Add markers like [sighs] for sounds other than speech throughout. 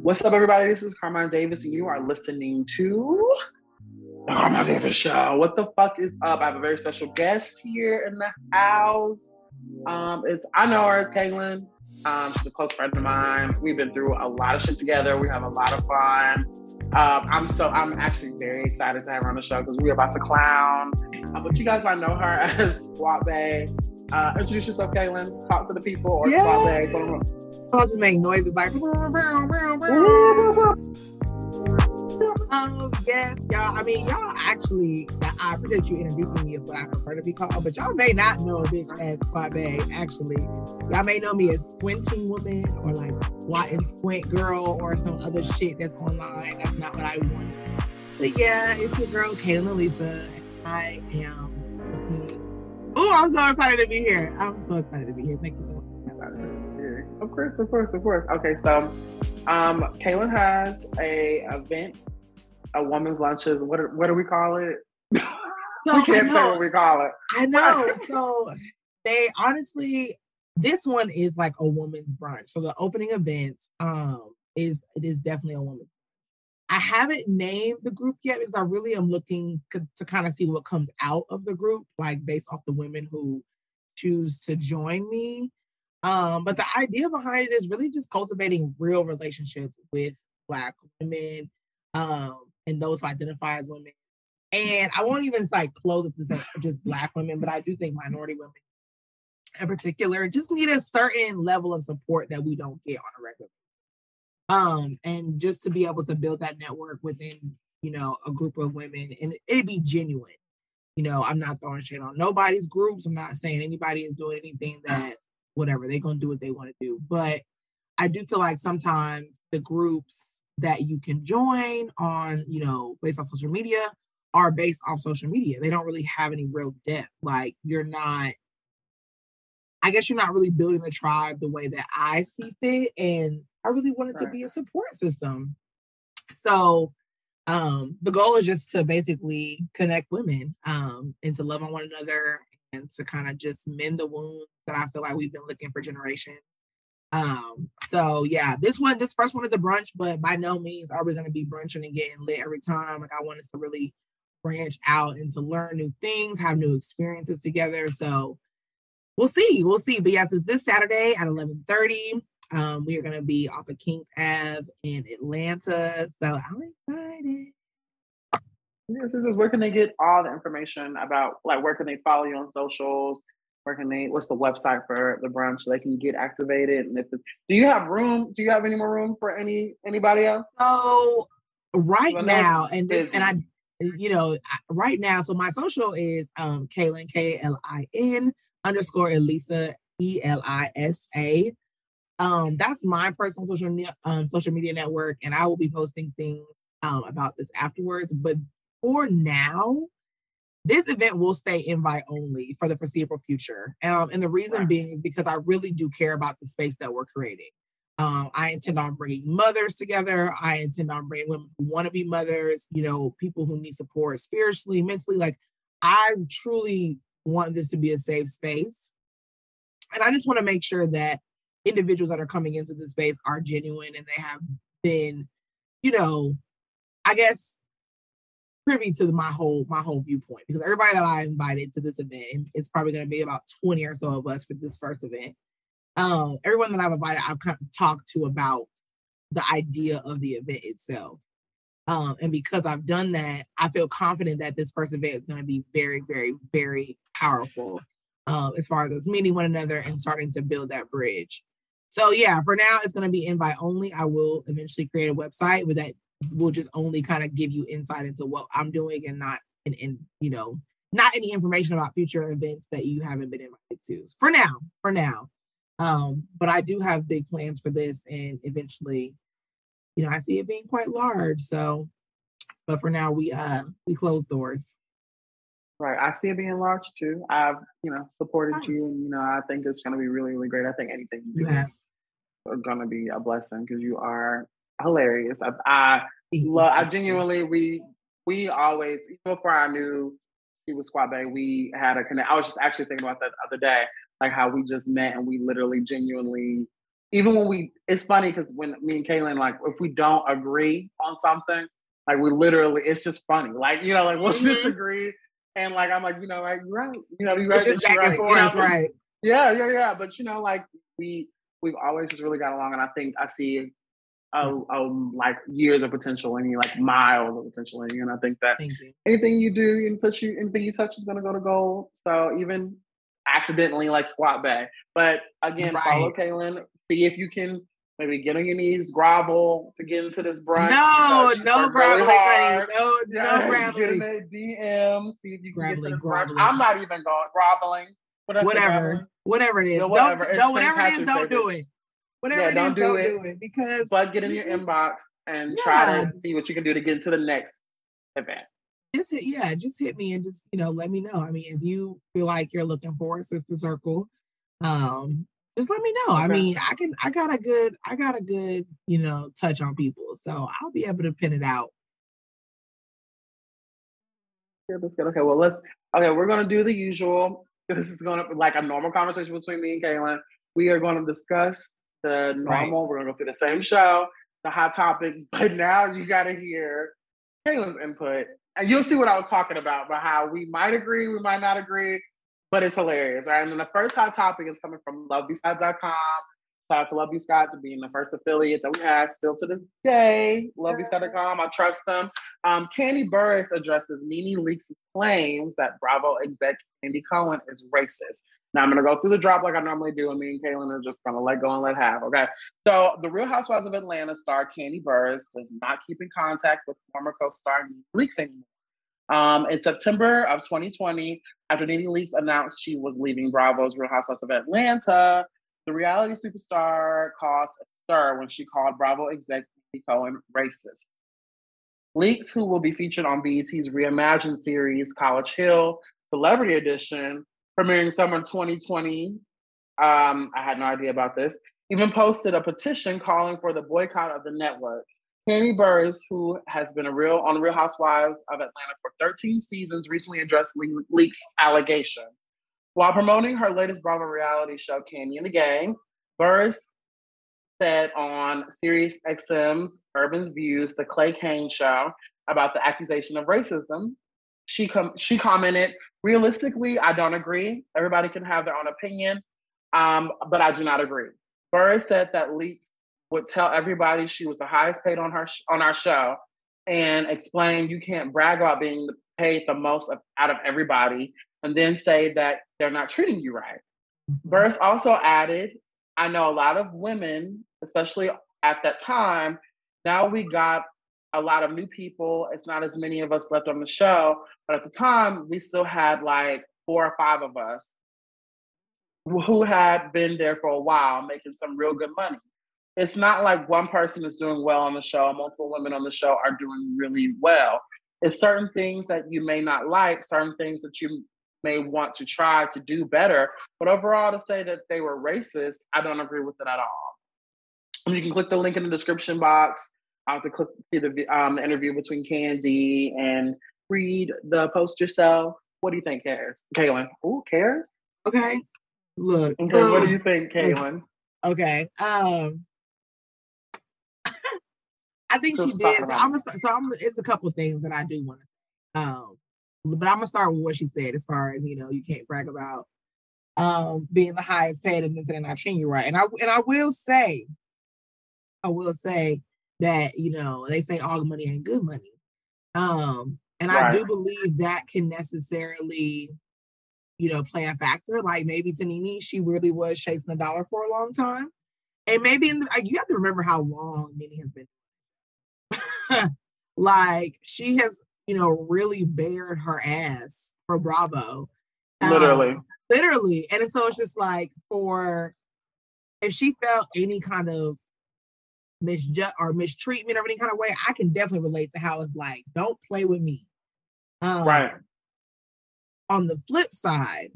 What's up, everybody? This is Carmine Davis, and you are listening to the Carmine Davis Show. What the fuck is up? I have a very special guest here in the house. Um, it's I know her as Kalin. Um, she's a close friend of mine. We've been through a lot of shit together. We have a lot of fun. Um, I'm so I'm actually very excited to have her on the show because we're about to clown. Uh, but you guys might know her [laughs] as Squat Bae. Uh, introduce yourself, Kalin. Talk to the people or Yeah. Squat Bae. I'll just make noises like. Um, yes, y'all. I mean, y'all actually, I appreciate you introducing me as what I prefer to be called, but y'all may not know a bitch as Squat Bae. Actually, y'all may know me as Squinting Woman or like Squatting Squint Girl or some other shit that's online. That's not what I want. But yeah, it's your girl, Kalin Elisa. I am. Oh, I'm so excited to be here. I'm so excited to be here. Thank you so much. Of course, of course, of course. Okay, so um, Kaylin has a event, a woman's lunches. What do- what do we call it? So, we can't say what we call it. I know. So they honestly, this one is like a woman's brunch. So the opening events um is it is definitely a woman. I haven't named the group yet because I really am looking c- to kind of see what comes out of the group, like based off the women who choose to join me. Um, but the idea behind it is really just cultivating real relationships with Black women um, and those who identify as women. And I won't even like close it to say just Black women, but I do think minority women in particular just need a certain level of support that we don't get on a regular. Um, and just to be able to build that network within, you know, a group of women and it'd be genuine. You know, I'm not throwing shit on nobody's groups. I'm not saying anybody is doing anything that whatever they're gonna do what they want to do. But I do feel like sometimes the groups that you can join on, you know, based on social media are based off social media. They don't really have any real depth. Like you're not, I guess you're not really building the tribe the way that I see fit. And I really wanted to be a support system. So um the goal is just to basically connect women um and to love on one another and to kind of just mend the wounds that I feel like we've been looking for generations. Um, so yeah, this one, this first one is a brunch, but by no means are we gonna be brunching and getting lit every time. Like I want us to really branch out and to learn new things, have new experiences together. So we'll see, we'll see. But yes, it's this Saturday at 11:30. Um, we are gonna be off of Kings Ave in Atlanta. So I'm excited. This is where can they get all the information about like where can they follow you on socials? Where can they? What's the website for the brunch so they can get activated? And if the, do you have room? Do you have any more room for any anybody else? So right now, and this, and I, you know, right now, so my social is um Kalin K L I N underscore Elisa E L I S A. Um, that's my personal social media um social media network, and I will be posting things um about this afterwards. But for now, this event will stay invite only for the foreseeable future. Um, and the reason Right. being is because I really do care about the space that we're creating. Um, I intend on bringing mothers together. I intend on bringing women who want to be mothers, you know, people who need support spiritually, mentally. Like, I truly want this to be a safe space. And I just want to make sure that individuals that are coming into the space are genuine and they have been, you know, I guess privy to my whole my whole viewpoint because everybody that I invited to this event, it's probably going to be about 20 or so of us for this first event. Um, everyone that I've invited, I've kind of talked to about the idea of the event itself. Um, and because I've done that, I feel confident that this first event is going to be very, very, very powerful um, as far as meeting one another and starting to build that bridge. So yeah, for now it's going to be invite only. I will eventually create a website, but that will just only kind of give you insight into what I'm doing and not and, and you know not any information about future events that you haven't been invited to. For now, for now. Um, but I do have big plans for this and eventually, you know, I see it being quite large. So, but for now we uh we close doors. Right. I see it being large too. I've, you know, supported Right. you and you know, I think it's gonna be really, really great. I think anything you do have is gonna be a blessing because you are hilarious. I, I love I genuinely we we always before I knew he was Squat Bae, we had a connect. I was just actually thinking about that the other day. like how we just met and we literally genuinely, even when we, it's funny because when me and Kalin, like if we don't agree on something, like we literally, it's just funny. Like, you know, like we'll [laughs] mm-hmm. disagree. And like, I'm like, you know, right, you're right. You know, you're right. Just back right. and forth, you know? right. Yeah, yeah, yeah. But you know, like we, we've always just really got along. And I think I see a, a, like years of potential in you, like miles of potential in you. And I think that you. anything you do, you touch you, anything you touch is gonna go to gold. So even accidentally like squat back. But again, right. follow Kalin. See if you can maybe get on your knees, grovel to get into this brunch. No, no groveling, really no, no in DM. See if you can groveling, get to this brunch. I'm not even going groveling. Whatever, whatever it is. Know, whatever. Don't, no, whatever it is, don't do it. Whatever yeah, it don't, is, do, don't it, do it because. But get in your inbox and yeah. try to see what you can do to get into the next event. Just hit, yeah, just hit me and just you know let me know. I mean, if you feel like you're looking for a sister circle, um, just let me know. Okay. I mean, I can, I got a good, I got a good, you know, touch on people, so I'll be able to pin it out. Yeah, that's good. Okay, well, let's. Okay, we're gonna do the usual. [laughs] This is gonna be like a normal conversation between me and Kalin. We are going to discuss the normal. Right. We're gonna go through the same show, the hot topics, [laughs] but now you got to hear Kalin's input, and you'll see what I was talking about, about how we might agree, we might not agree, but it's hilarious, right? And then the first hot topic is coming from lovebscott.com. Shout out to Love Scott to being the first affiliate that we have still to this day. Lovebscott.com. I trust them. Um, Kandi Burruss addresses NeNe Leakes' claims that Bravo exec Andy Cohen is racist. Now I'm gonna go through the drop like I normally do, and me and Kalin are just gonna let go and let have. Okay. So the Real Housewives of Atlanta star Kandi Burruss does not keep in contact with former co-star Leakes anymore. Um, in September of 2020, after NeNe Leakes announced she was leaving Bravo's Real Housewives of Atlanta, the reality superstar caused a stir when she called Bravo executive Cohen racist. Leakes, who will be featured on BET's reimagined series College Hill Celebrity Edition, premiering summer 2020. Um, I had no idea about this. Even posted a petition calling for the boycott of the network. Kandi Burruss, who has been a real on Real Housewives of Atlanta for 13 seasons, recently addressed Le- Leakes' allegation. While promoting her latest Bravo reality show, Kandi and the Gang, Burruss said on Sirius XM's Urban's Views, the Clay Cane Show, about the accusation of racism. She com- she commented, "Realistically, I don't agree. Everybody can have their own opinion, um, but I do not agree." Burruss said that Leakes would tell everybody she was the highest paid on her sh- on our show and explain you can't brag about being paid the most of, out of everybody and then say that they're not treating you right. Mm-hmm. Also added, I know a lot of women, especially at that time, now we got a lot of new people. It's not as many of us left on the show, but at the time, we still had like four or five of us who had been there for a while making some real good money it's not like one person is doing well on the show, multiple women on the show are doing really well. It's certain things that you may not like, certain things that you may want to try to do better. But overall, to say that they were racist, I don't agree with it at all. And you can click the link in the description box uh, to click see the, um, interview between Kandi and read the post yourself. What do you think, cares? Kalin? Who cares? Okay. Look. Okay, um, what do you think, Kalin? Okay. Um, I think she did. So I'm gonna start, so I'm it's a couple things that I do want to um but I'm gonna start with what she said as far as you know, you can't brag about um being the highest paid and then not treating you right. And I and I will say, I will say that, you know, they say all the money ain't good money. Um, and right. I do believe that can necessarily, you know, play a factor. Like maybe to NeNe, she really was chasing a dollar for a long time. And maybe in the, you have to remember how long NeNe has been [laughs] like she has, you know, really bared her ass for Bravo. Literally. Um, literally. And so it's just like for if she felt any kind of misjudge or mistreatment or any kind of way, I can definitely relate to how it's like, don't play with me. Um, right. On the flip side,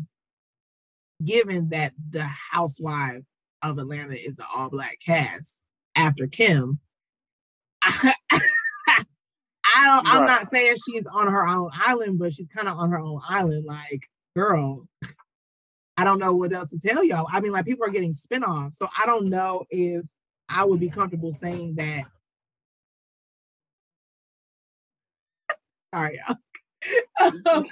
given that the housewife of Atlanta is the all black cast after Kim, [laughs] I, I'm not saying she's on her own island, but she's kind of on her own island. Like, girl, I don't know what else to tell y'all. I mean, like people are getting spinoffs, so I don't know if I would be comfortable saying that. [laughs] Sorry, y'all. [laughs]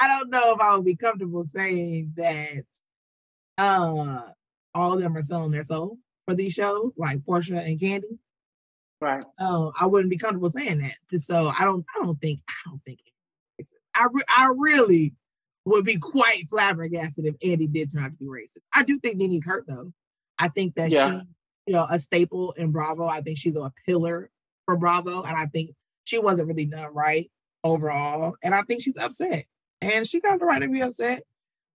I don't know if I would be comfortable saying that uh all of them are selling their soul for these shows, like Porsha and Kandi. Right. Oh, I wouldn't be comfortable saying that. So I don't. I don't think. I don't think. I re- I really would be quite flabbergasted if Andy did turn out to be racist. I do think Nene's hurt though. I think that yeah. she, you know, a staple in Bravo. I think she's a pillar for Bravo, and I think she wasn't really done right overall. And I think she's upset, and she got the right to be upset.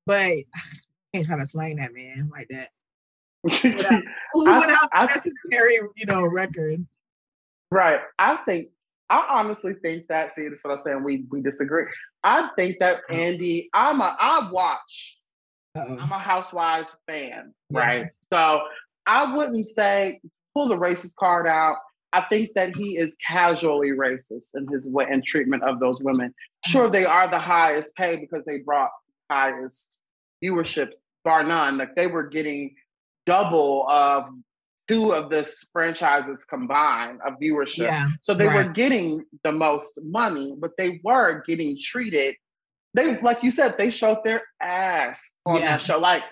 But I [sighs] can't try to slang that man like that [laughs] without, without I, necessary, you know, records. Right. I think I honestly think that. See, that's what I'm saying. We we disagree. I think that uh-huh. Andy. I'm a. I watch. Uh-oh. I'm a Housewives fan, yeah. right? So I wouldn't say pull the racist card out. I think that he is casually racist in his way and treatment of those women. Sure, mm-hmm. they are the highest paid because they brought highest viewership, bar none. Like they were getting double of two of this franchises combined of viewership. Yeah, so they right. were getting the most money, but they were getting treated. They, like you said, they showed their ass on yeah. that show. Like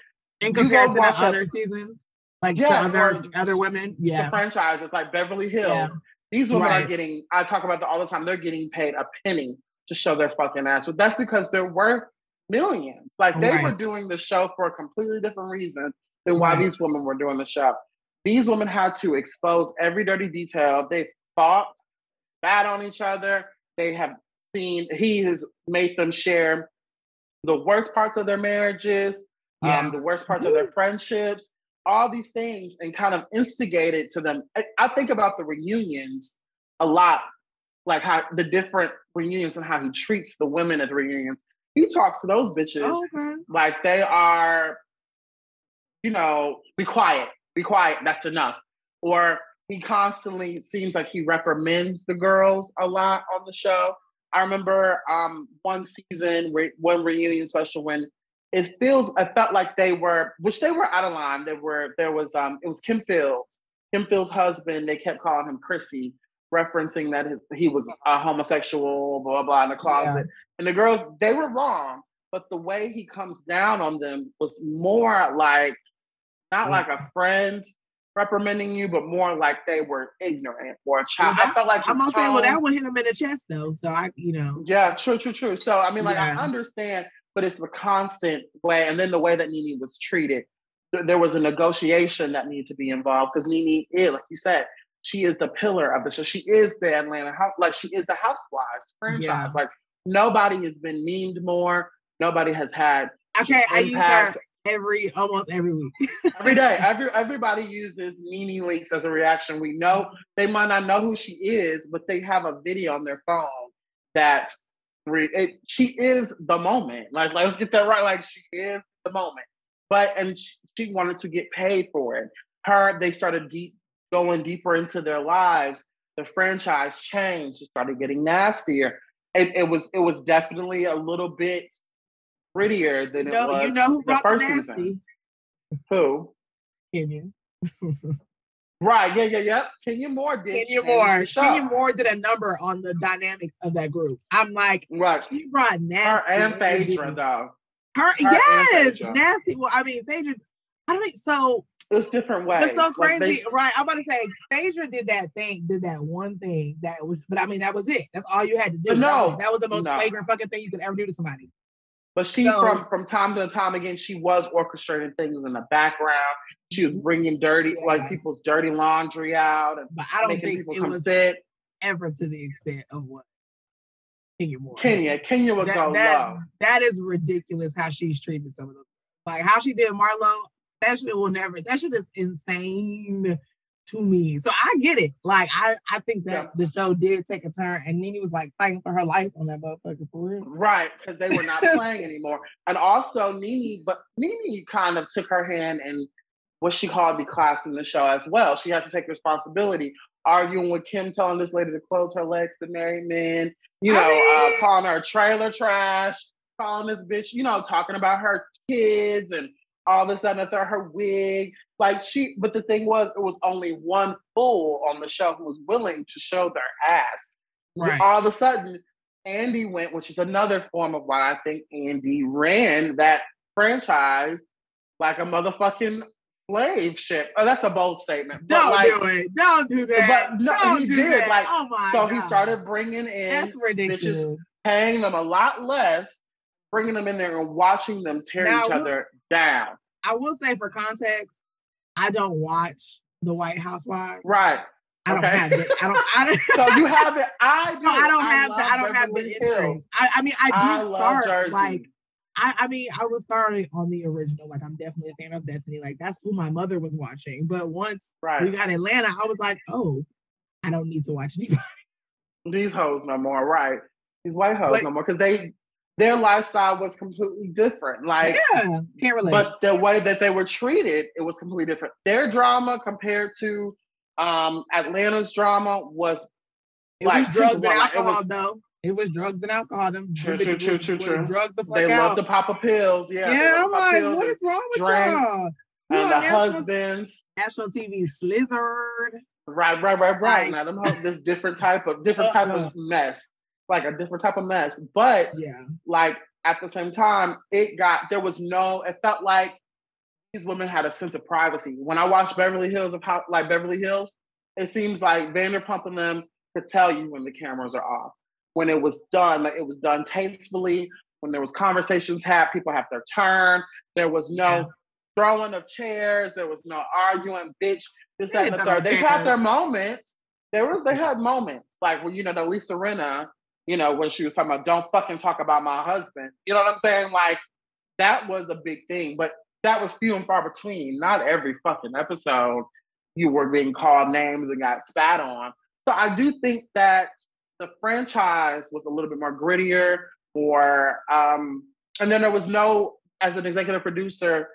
in comparison to other seasons, like yeah, to other other women, yeah, franchises like Beverly Hills. Yeah. These women right. are getting. I talk about that all the time. They're getting paid a penny to show their fucking ass, but that's because they're worth millions. Like they right. were doing the show for a completely different reason than why these women were doing the show. These women had to expose every dirty detail. They fought, bad on each other. They have seen, he has made them share the worst parts of their marriages, yeah. um, the worst parts of their friendships, all these things, and kind of instigated to them. I, I think about the reunions a lot, like how the different reunions and how he treats the women at the reunions. He talks to those bitches oh, okay. like they are, you know, be quiet be quiet, that's enough. Or he constantly seems like he reprimands the girls a lot on the show. I remember um, one season, re- one reunion special when it feels, I felt like they were, which they were out of line. There were, there was, um, it was Kim Fields, Kim Fields' husband. They kept calling him Chrissy, referencing that his he was a homosexual, blah blah, blah in the closet. Yeah. And the girls, they were wrong, but the way he comes down on them was more like not uh-huh. like a friend reprimanding you, but more like they were ignorant or a child. Well, I felt like I'm gonna say, well, that one hit him in the chest though. So I, you know. Yeah, true, true, true. So I mean, like yeah. I understand, but it's the constant way, and then the way that Nene was treated. There was a negotiation that needed to be involved because Nene is, like you said, she is the pillar of the show. She is the Atlanta house, like she is the Housewives franchise. Yeah. Like nobody has been memed more. Nobody has had okay. I use her every almost every week. [laughs] every day. Every everybody uses Nene Leakes as a reaction. We know they might not know who she is, but they have a video on their phone that's re- it, she is the moment. Like let's get that right. Like she is the moment. But and she, she wanted to get paid for it. Her they started deep going deeper into their lives. The franchise changed. It started getting nastier. It, it was it was definitely a little bit prettier than you know, it was you know who the first the season. Who? Kenya. right. Yeah. Yeah. Yep. Kenya Moore did. Kenya Moore. Kenya Moore did a number on the dynamics of that group. I'm like, right. She brought nasty. Her and Phaedra though. Her, Her yes, nasty. Well, I mean, Phaedra. I don't. Think so it's different ways. It's so crazy, like they, right? I'm about to say, Phaedra did that thing, did that one thing that was, but I mean, that was it. That's all you had to do. No, that was the most no. flagrant fucking thing you could ever do to somebody. But she, so, from from time to time again, she was orchestrating things in the background. She was mm-hmm. bringing dirty, yeah. like people's dirty laundry out, and but I don't think people it come was sit. ever to the extent of what Kenya Moore. Kenya, Kenya would that, go that, low. That is ridiculous how she's treated some of them. Like how she did Marlo. That shit will never. That shit is insane to me. So I get it. Like I, I think that yeah. the show did take a turn, and Nene was like fighting for her life on that motherfucker for real. Right, because they were not [laughs] playing anymore. And also Nene, but Nene kind of took her hand and what she called the class in the show as well. She had to take responsibility. Arguing with Kim, telling this lady to close her legs to marry men, you know, I mean, uh, calling her trailer trash, calling this bitch, you know, talking about her kids and all of a sudden I thought her wig, like she, but the thing was, it was only one fool on the show who was willing to show their ass. Right. All of a sudden, Andy went, which is another form of why I think Andy ran that franchise like a motherfucking slave ship. Oh, that's a bold statement. Don't like, do it. Don't do that. But no, Don't he did. that. Like, oh my so God. he started bringing in That's ridiculous. paying them a lot less, bringing them in there and watching them tear Now, each other down. I will say for context, I don't watch the White Housewives. Right. I don't Okay. have it. I don't. I don't. [laughs] So you have it. I [laughs] do. No, I don't have the. I don't have the Hills. interest. I, I mean, I I did love start like. I, I mean, I was started on the original. Like, I'm definitely a fan of Bethenny. Like, that's who my mother was watching. But once right. we got Atlanta, I was like, oh, I don't need to watch anybody. These hoes no more. Right. These white hoes But- no more because they their lifestyle was completely different. Like. yeah, can't relate. but the way that they were treated, it was completely different. Their drama compared to um, Atlanta's drama was it like was drugs and to one. Like, it alcohol, was- though. It was drugs and alcohol. Them True, them true, true, true, true. Drugged the fuck they out. love to pop a pills. Yeah, yeah, I'm like, pills what and- is wrong with drink, y'all? You and on the national, husbands. national TV slizzard. Right, right, right, right. Like- now them hoes, this different type of different type Uh-uh. of mess, like a different type of mess. But Yeah, like at the same time, it got there was no. It felt like these women had a sense of privacy. When I watched Beverly Hills of how like Beverly Hills, it seems like Vanderpump and them could tell you when the cameras are off. When it was done, like it was done tastefully. When there was conversations had, people have their turn. There was no Yeah. throwing of chairs. There was no arguing, bitch. This, that, and the third. They had their moments. There was they had moments like when you know the Lisa Rinna, you know when she was talking about don't fucking talk about my husband. You know what I'm saying? Like that was a big thing, but that was few and far between. Not every fucking episode you were being called names and got spat on. So I do think that the franchise was a little bit more grittier, or um, and then there was no as an executive producer.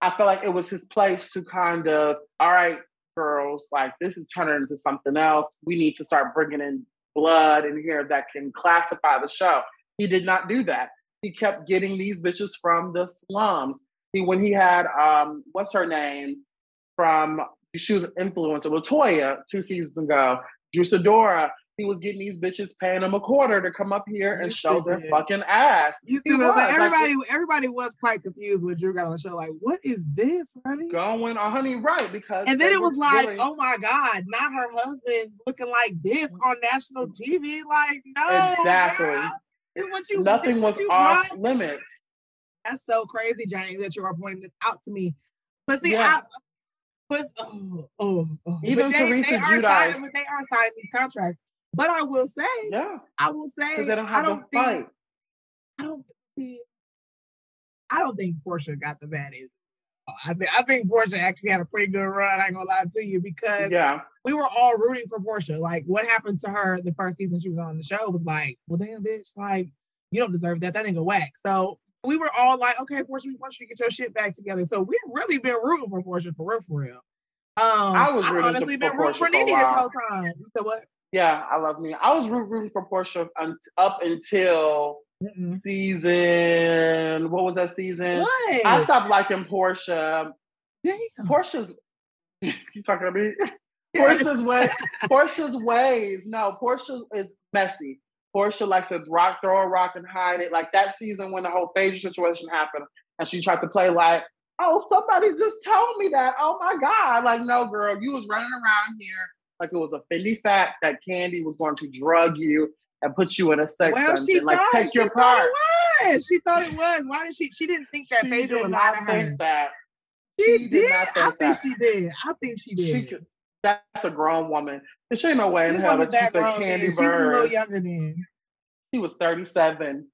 I felt like it was his place to kind of, all right, girls, like this is turning into something else. We need to start bringing in blood in here that can classify the show. He did not do that. He kept getting these bitches from the slums. He when he had um, what's her name from she was an influencer, Latoya, two seasons ago. Drew Sidora, he was getting these bitches paying them a quarter to come up here and You show their fucking ass. you stupid. But was, like, everybody, everybody was quite confused when Drew got on the show. Like, what is this, honey? Going on, honey, right? Because And then it was like, oh my God, not her husband looking like this on national TV. Like, no, Exactly. girl. It's what you. nothing was you off want. limits. That's so crazy, Johnny, that you are pointing this out to me. But see, Yeah. I. But oh, oh, oh. Even but they, Teresa they are signing, they are signing these contracts. But I will say, Yeah, I will say, they don't I have don't think, fight. I don't think, I don't think Porsha got the bad end. I think I think Porsha actually had a pretty good run. I ain't gonna lie to you because Yeah, we were all rooting for Porsha. Like what happened to her the first season she was on the show was like, well, damn, bitch, like you don't deserve that. That nigga whack. So we were all like, okay, Porsha, we want you to get your shit back together. So we've really been rooting for Porsha for real, for real. Um, I was I've honestly been rooting for for a Nene this whole time. You said what? Yeah, I love me. I was root- rooting for Porsha up until Mm-mm. season. What was that season? What? I stopped liking Porsha. Damn. Porsha's. [laughs] you talking to me? [laughs] Porsha's way. Porsha's ways. No, Porsha is messy. Porsha likes to rock, throw a rock, and hide it. Like that season when the whole Phaedra situation happened, and she tried to play like, "Oh, somebody just told me that." Oh my god! Like, no, girl, you was running around here like it was a Fendi fact that Kandi was going to drug you and put you in a sex Well, dungeon. she like, thought take she your thought part. it was. She thought it was. Why did she? She didn't think that She Phaedra did would lie to her. that. She, she did. I think that. she did. I think she did. She could. That's a grown woman. There ain't no way She in hell that that you grown. could then. Kandi She was a little younger then. She was 37,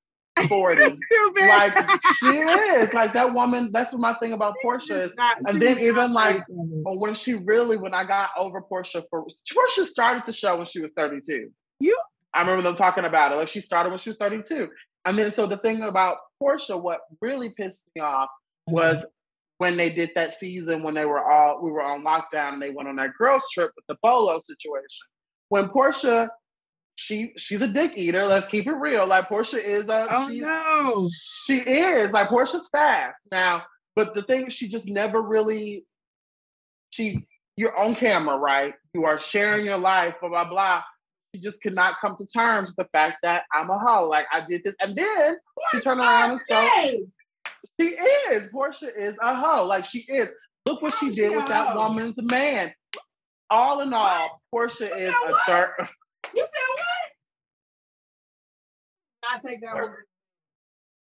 40. Stupid. like she is. Like that woman, that's what my thing about Porsha is. Not- and then even like- 37. But when she really, when I got over Porsha for Porsha started the show when she was 32. You- I remember them talking about it. Like she started when she was 32. And then so the thing about Porsha, what really pissed me off was when they did that season when they were all we were on lockdown and they went on that girls trip with the bolo situation. When Porsha, she she's a dick eater. Let's keep it real. Like Porsha is a Oh she's, no. she is like Porsha's fast. Now But the thing, she just never really, she, you're on camera, right? You are sharing your life, blah, blah, blah. She just could not come to terms with the fact that I'm a hoe. Like I did this. And then she turned around and said, she is. Porsha is a hoe. Like she is. Look what she did with that woman's man. All in all, Porsha is a third. You said what? I take that.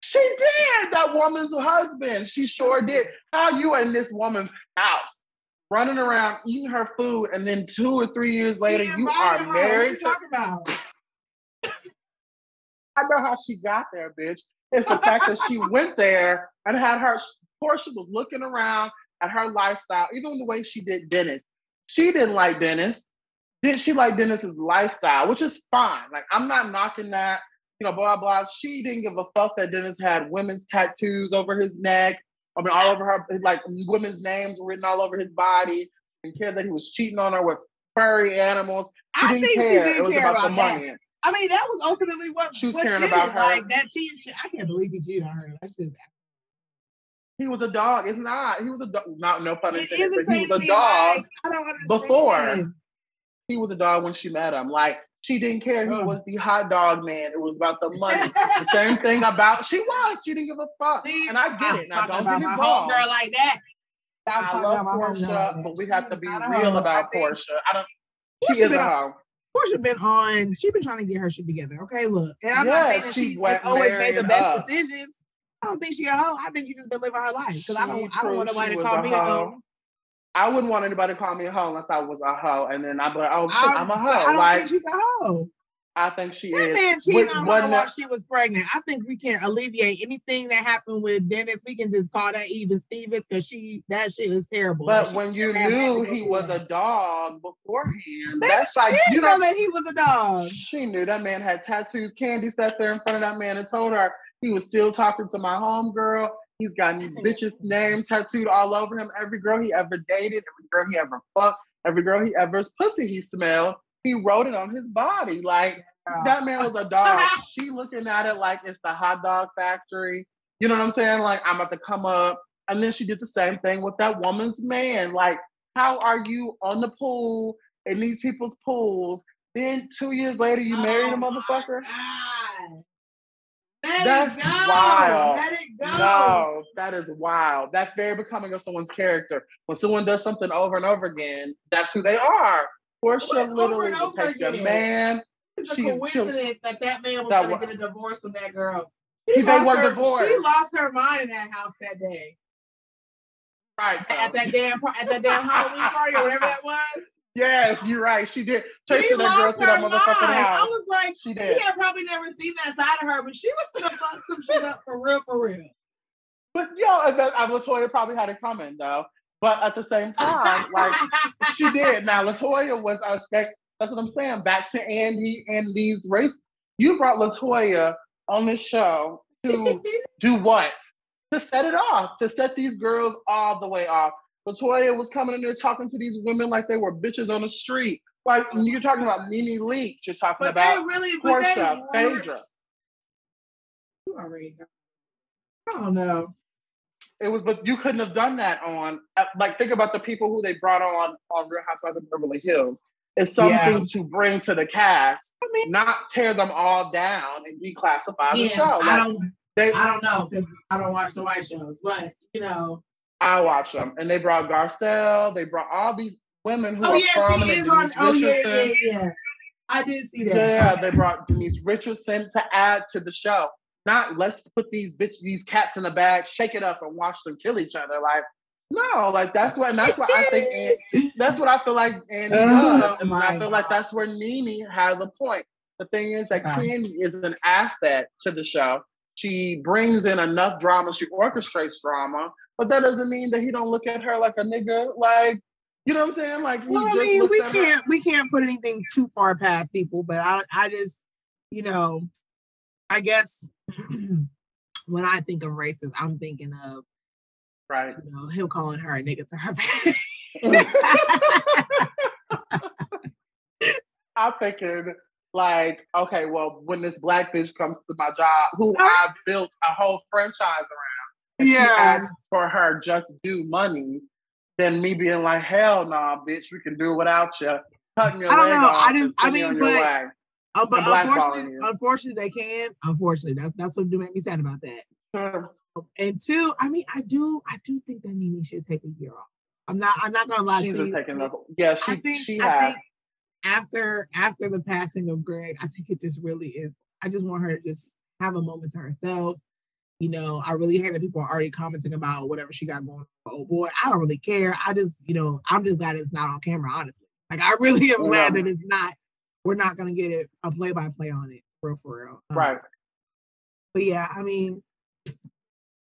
She did. That woman's husband. She sure did. How you in this woman's house, running around eating her food, and then two or three years later, you are married. What to- about? [laughs] I know how she got there, bitch. It's the fact that she went there and had her. Porsha was looking around at her lifestyle, even the way she did Dennis. She didn't like Dennis. Did she like Dennis's lifestyle, which is fine. Like I'm not knocking that, you know, blah blah. She didn't give a fuck that Dennis had women's tattoos over his neck. I mean, all over her, like women's names written all over his body, and cared that he was cheating on her with furry animals. She I didn't think care. she did it was care about, about the that. money. I mean, that was ultimately what She was what caring about her. Like that cheating shit. I can't believe he cheated on her. That's just that. He was a dog. It's not. He was a dog. Not no pun intended. But he was a dog. Like, I don't before. He was a dog when she met him. Like she didn't care. He Ugh. was the hot dog man. It was about the money. [laughs] the same thing about she was. She didn't give a fuck. Please And I get stop it. Now don't get about me my wrong. homegirl like that. Stop I love Porsha, but we She have to be real about Porsha. I don't. Porsha She is a hoe. Porsha been on. She been trying to get her shit together. Okay, look, and I'm not saying that she she always made the best up. decisions. I don't think she a hoe. I think she just been living her life because I don't. I don't want nobody to call me a hoe. Hoe. I wouldn't want anybody to call me a hoe unless I was a hoe, and then I'd be like, "Oh shit, I, I'm a but I hoe." don't Like think she's a hoe. I think she That is. man cheated With- on her while she was pregnant. I think we can alleviate anything that happened with Dennis. We can just call that even Stevens because she that shit is terrible. Like, But she when you never had to knew he was a dog beforehand, that's like you know know that he was a dog. She knew that man had tattoos. Kandi sat there in front of that man and told her he was still talking to my homegirl. He's got these [laughs] bitches' name tattooed all over him. Every girl he ever dated, every girl he ever fucked, every girl he ever's pussy he smelled, he wrote it on his body. Like that man was a dog. [laughs] she looking at it like it's the hot dog factory. You know what I'm saying? Like I'm about to come up. And then she did the same thing with that woman's man. Like, how are you on the pool in these people's pools? Then two years later, you married a Oh motherfucker? God. Let That's it go. wild. Let it go. No, that is wild. That's very becoming of someone's character. When someone does something over and over again, that's who they are. Porsha literally will take your man. It's a coincidence that that man was That going to get a divorce from that girl. They lost were her, divorced. She lost her mind in that house that day. Right. At though. that damn at that damn Halloween party or whatever that was. Yes, you're right. She did. [laughs] Chasing that girl to that her motherfucking mind. I was like, She he did. had probably never seen that side of her, but she was gonna fuck some shit up for real, for real. But yo, then, uh, Latoya probably had it coming though. But at the same time, like [laughs] she did. Now Latoya was a skate. That's what I'm saying. Back to Andy and these race. You brought Latoya on this show to [laughs] do what? To set it off. To set these girls all the way off. Latoya was coming in there talking to these women like they were bitches on the street. Like you're talking about Mimi Leaks. You're talking but they about really, they Portia, really- Phaedra. You already know. I don't know. It was, but you couldn't have done that on. Like, think about the people who they brought on on Real Housewives of Beverly Hills. It's something to bring to the cast, I mean, not tear them all down and declassify the yeah, show. I don't, they, I don't know because I don't watch the white shows, but you know. I watch them, and they brought Garcelle. They brought all these women who Oh are yeah, prominent. she is on. Oh yeah, Richardson. yeah, yeah. I did see that. Yeah, they brought Denise Richardson to add to the show. Not let's put these bitch these cats in a bag, shake it up, and watch them kill each other. Like no, like that's what, and that's what I think. An- that's what I feel like Andy Oh, does, and I feel like that's where Nene has a point. The thing is that Okay. Kandi is an asset to the show. She brings in enough drama. She orchestrates drama, but that doesn't mean that he don't look at her like a nigga. Like you know what I'm saying? Like he Well, I mean, we can't we can't put anything too far past people, but I I just you know, I guess [clears throat] when I think of racist, I'm thinking of right. you know him calling her a nigga to her [laughs] face. I'm thinking like, okay, well, when this black bitch comes to my job, who. I built a whole franchise around, and Yeah. she asks for her just due money, then me being like, hell nah, bitch, we can do without you. Cutting your I don't know. I just- I mean, but- Uh, but unfortunately, unfortunately, they can. Unfortunately, that's that's what do make me sad about that. Sure. And two, I mean, I do, I do think that Nene should take a year off. I'm not, I'm not gonna lie She's to you. taking the yeah, she I think, she I has. think after after the passing of Gregg, I think it just really is. I just want her to just have a moment to herself. You know, I really hate that people are already commenting about whatever she got going on. Oh boy, I don't really care. I just, you know, I'm just glad it's not on camera, honestly. Like I really am glad that it's not, we're not gonna get it a play-by-play on it, for real for real. Um, Right. but yeah, I mean,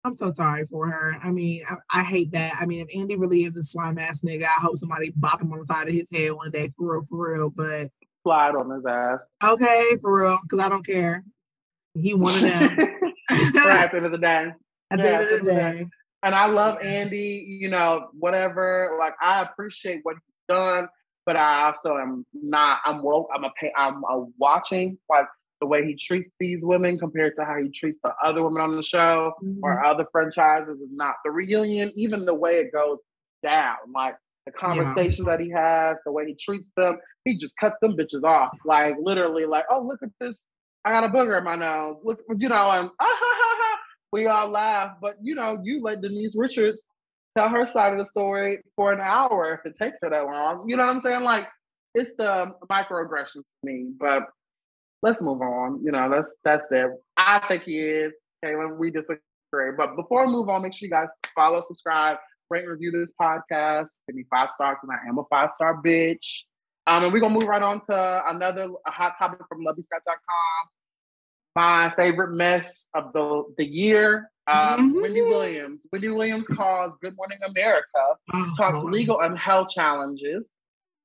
I'm so sorry for her. I mean, I, I hate that. I mean, if Andy really is a slime ass nigga, I hope somebody bop him on the side of his head one day, for real, for real. But Slide on his ass. okay, for real, because I don't care. He of them. [laughs] right at the end of the day. [laughs] At the end of the at the end of the day, And I love Andy, you know, whatever. Like I appreciate what he's done, but I also am not, I'm woke, I'm a pay, I'm a watching like the way he treats these women compared to how he treats the other women on the show Mhm. or other franchises is not the reunion, even the way it goes down. Like the conversation that he has, the way he treats them, he just cut them bitches off. Like literally, like, oh, look at this. I got a booger in my nose. Look, you know, and ah, ha, ha, ha. we all laugh. But you know, you let Denise Richards tell her side of the story for an hour if it takes her that long. You know what I'm saying? Like it's the microaggressions to me. But let's move on. You know, that's that's it. I think he is. Kalin, we disagree. But before we move on, make sure you guys follow, subscribe, rate and review this podcast. Give me five stars, and I am a five star bitch. Um, and we're gonna move right on to another a hot topic from lovebscott.com. My favorite mess of the the year. Um. Wendy Williams. Wendy Williams calls Good Morning America Oh, talks Lord. legal and health challenges.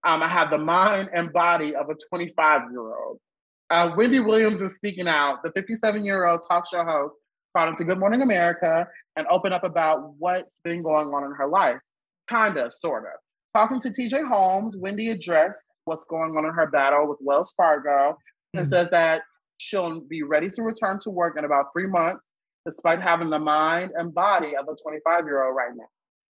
Um, I have the mind and body of a 25 year old. Uh, Wendy Williams is speaking out. The 57 year old talk show host called into Good Morning America and opened up about what's been going on in her life. Kind of, sort of. Talking to TJ Holmes, Wendy addressed what's going on in her battle with Wells Fargo and Mhm. says that she'll be ready to return to work in about three months, despite having the mind and body of a 25 year old right now.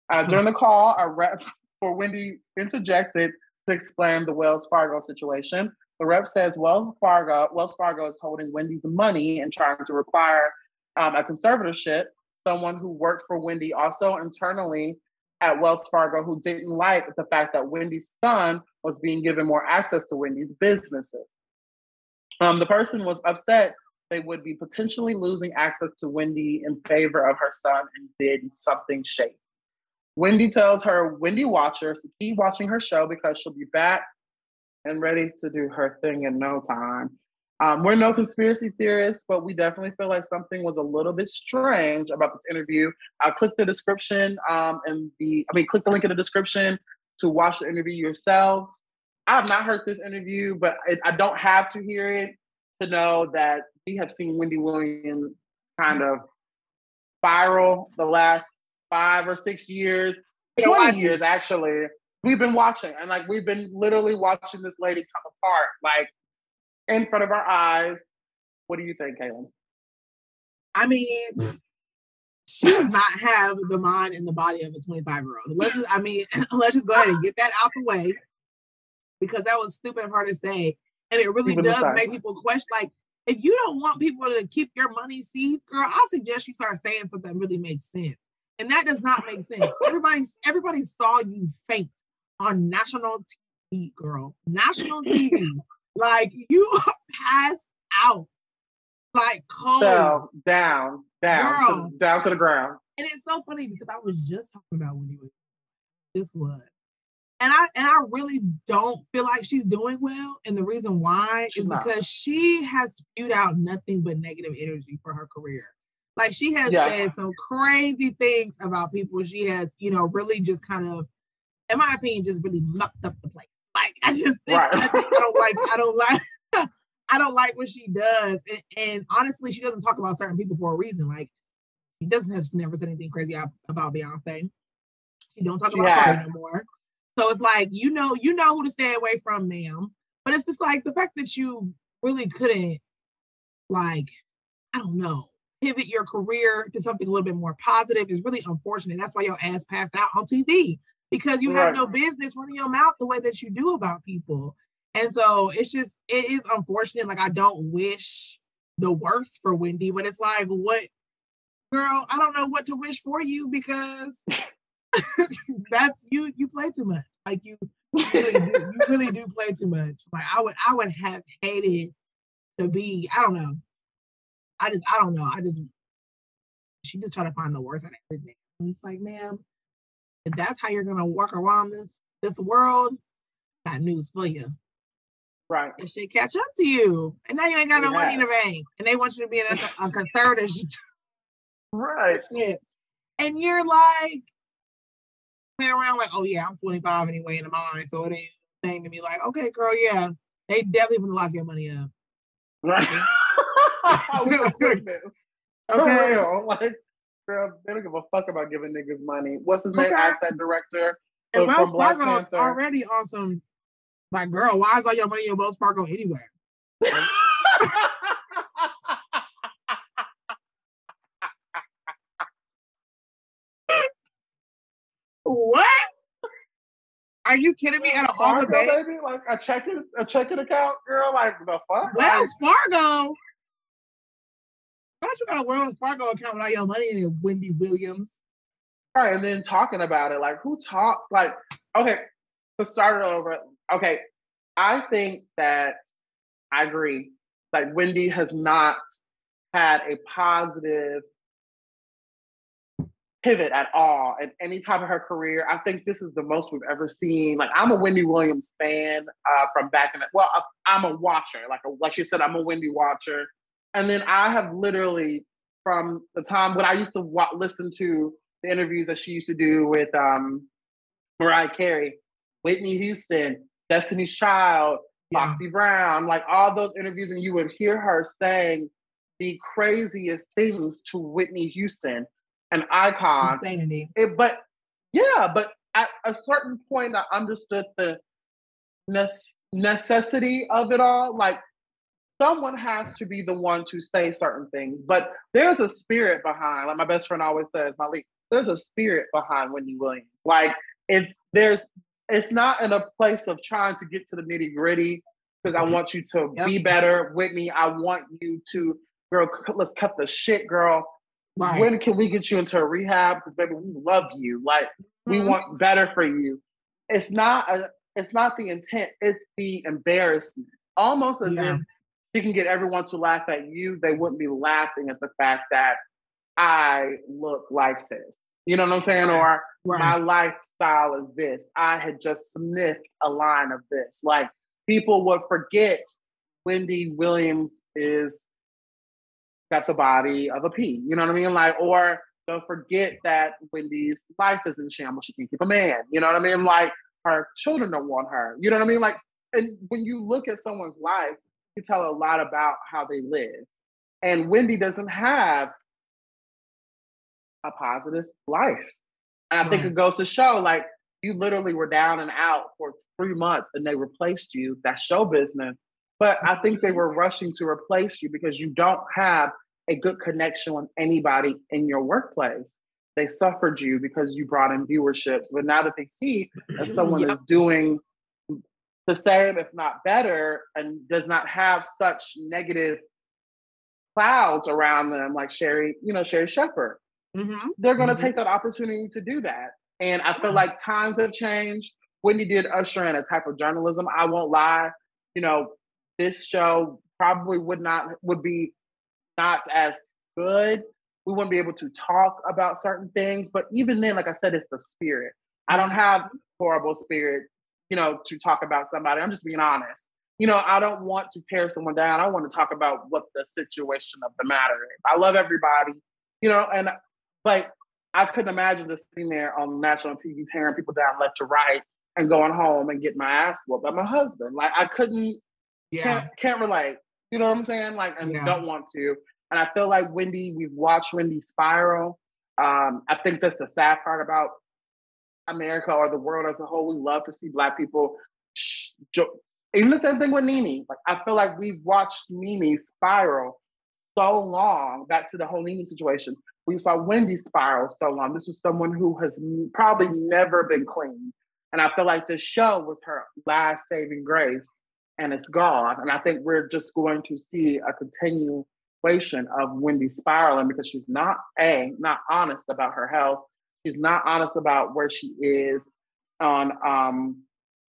Uh, during the call, a rep [laughs] for Wendy interjected to explain the Wells Fargo situation. The rep says Wells Fargo, Wells Fargo is holding Wendy's money and trying to require um, a conservatorship. Someone who worked for Wendy also internally at Wells Fargo who didn't like the fact that Wendy's son was being given more access to Wendy's businesses. Um, the person was upset they would be potentially losing access to Wendy in favor of her son and did something shady. Wendy tells her Wendy watchers to keep watching her show because she'll be back and ready to do her thing in no time. Um, we're no conspiracy theorists, but we definitely feel like something was a little bit strange about this interview. I'll click the description um, and the, I mean, click the link in the description to watch the interview yourself. I have not heard this interview, but it, I don't have to hear it to know that we have seen Wendy Williams kind of spiral the last five or six years, 20 years actually. We've been watching and like we've been literally watching this lady come apart, like in front of our eyes. What do you think, Kalin? I mean, she does not have the mind and the body of a 25 year old. Let's just, I mean, [laughs] let's just go ahead and get that out the way because that was stupid of her to say. And it really Even does make people question like, if you don't want people to keep your money seeds, girl, I suggest you start saying something that really makes sense. And that does not make sense. Everybody, everybody saw you faint on national TV, girl. National TV. [laughs] like you passed out. Like cold. So down, down, to, down to the ground. And it's so funny because I was just talking about Wendy Williams. This was. And I and I really don't feel like she's doing well. And the reason why She's is not. because she has spewed out nothing but negative energy for her career. Like she has Yeah. said some crazy things about people. She has, you know, really just kind of, in my opinion, just really mucked up the place. Like I just [laughs] Right. I, I don't like, I don't like, [laughs] I don't like what she does. And, and honestly, she doesn't talk about certain people for a reason. Like she doesn't have never said anything crazy about Beyonce. She don't talk She about Cardi has. no more. So it's like you know, you know who to stay away from, ma'am. But it's just like the fact that you really couldn't, like, I don't know. Pivot your career to something a little bit more positive is really unfortunate. That's why your ass passed out on TV because you right. have no business running your mouth the way that you do about people. And so it's just it is unfortunate. Like I don't wish the worst for Wendy, but it's like what girl, I don't know what to wish for you because [laughs] [laughs] that's you you play too much. Like you, you really do, you really do play too much. Like I would I would have hated to be, I don't know. I just I don't know. I just she just trying to find the worst in everything. And it's like, ma'am, if that's how you're gonna work around this this world, got news for you. Right. It should catch up to you. And now you ain't got no money in the bank. And they want you to be a, a conservative. [laughs] right. And you're like, playing around like, oh yeah, I'm 25 anyway in the mind. So it ain't thing to be like, okay, girl, yeah. They definitely gonna lock your money up. Right. [laughs] [laughs] okay. For real. Like, girl, they don't give a fuck about giving niggas money. What's his name? Okay. Ask that director. And Wells Fargo's already on some like, girl, why is all your money in Wells Fargo anyway? [laughs] what? Are you kidding me? At all the baby, like a checking a checking account, girl. Like the fuck? Wells Fargo. Why you got a Wells Fargo account without your money in it, Wendy Williams? Right, and then talking about it, like who talks? Like, okay, to start it over, okay, I think that I agree. Like Wendy has not had a positive pivot at all at any time of her career. I think this is the most we've ever seen. Like I'm a Wendy Williams fan uh, from back in the well, I'm a watcher. Like a, like she said, I'm a Wendy watcher. And then I have literally from the time when I used to wa- listen to the interviews that she used to do with um, Mariah Carey, Whitney Houston, Destiny's Child, yeah. Foxy Brown, like all those interviews, and you would hear her saying the craziest things to Whitney Houston, an icon. Insanity. It, but yeah, but at a certain point, I understood the necessity of it all. Like someone has to be the one to say certain things, but there's a spirit behind. Like my best friend always says, Malik, there's a spirit behind Wendy Williams. Like it's there's it's not in a place of trying to get to the nitty gritty because I want you to yep. be better with me. I want you to, girl, let's cut the shit, girl. Right. When can we get you into a rehab? Because baby, we love you. Like mm-hmm. we want better for you. It's not a, it's not the intent. It's the embarrassment. Almost as yeah. if she can get everyone to laugh at you. They wouldn't be laughing at the fact that I look like this. You know what I'm saying? Or right. my lifestyle is this. I had just sniffed a line of this. Like people would forget Wendy Williams is got the body of a a P. You know what I mean? Like, or they'll forget that Wendy's life is in shambles. She can't keep a man. You know what I mean? Like her children don't want her. You know what I mean? Like, and when you look at someone's life, you tell a lot about how they live. And Wendy doesn't have a positive life. And I right. think it goes to show like you literally were down and out for three months and they replaced you. That's show business. But I think they were rushing to replace you because you don't have a good connection with anybody in your workplace. They suffered you because you brought in viewerships. But now that they see that [clears throat] someone yep. is doing the same, if not better, and does not have such negative clouds around them, like Sherri, you know, Sherri Shepherd. Mm-hmm. They're going to mm-hmm. take that opportunity to do that. And I feel like times have changed. Wendy did usher in a type of journalism. I won't lie. You know, this show probably would not would be not as good. We wouldn't be able to talk about certain things. But even then, like I said, it's the spirit. I don't have horrible spirit, you know, to talk about somebody. I'm just being honest. You know, I don't want to tear someone down. I want to talk about what the situation of the matter is. I love everybody, you know, and like I couldn't imagine just sitting there on national TV tearing people down left to right and going home and getting my ass whooped by my husband. Like I couldn't, yeah, can't, can't relate. You know what I'm saying? Like, and yeah. don't want to. And I feel like Wendy, we've watched Wendy spiral. Um, I think that's the sad part about America or the world as a whole. We love to see Black people. Even the same thing with Nene. Like I feel like we've watched Nene spiral so long, back to the whole Nene situation, we saw Wendy spiral so long. This was someone who has probably never been clean. And I feel like this show was her last saving grace and it's gone. And I think we're just going to see a continuation of Wendy spiraling because she's not a not honest about her health. She's not honest about where she is on um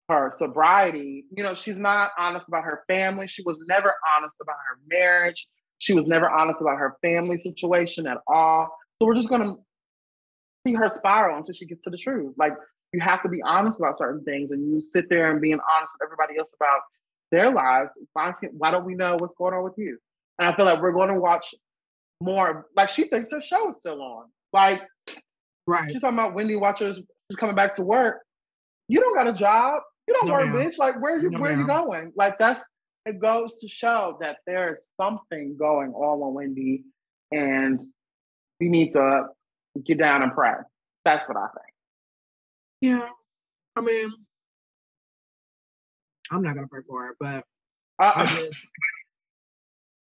her sobriety. You know, she's not honest about her family. She was never honest about her marriage. She was never honest about her family situation at all. So we're just gonna see her spiral until she gets to the truth. Like you have to be honest about certain things, and you sit there and being honest with everybody else about their lives. Why can't, why don't we know what's going on with you? And I feel like we're going to watch more. Like she thinks her show is still on. Like, right? She's talking about Wendy Watchers who's coming back to work. You don't got a job. You don't no, work, bitch. Like, where you no, where are you going? Like, that's it goes to show that there is something going on with Wendy, and we need to get down and pray. That's what I think. Yeah, I mean, I'm not gonna pray for her, but uh, I just,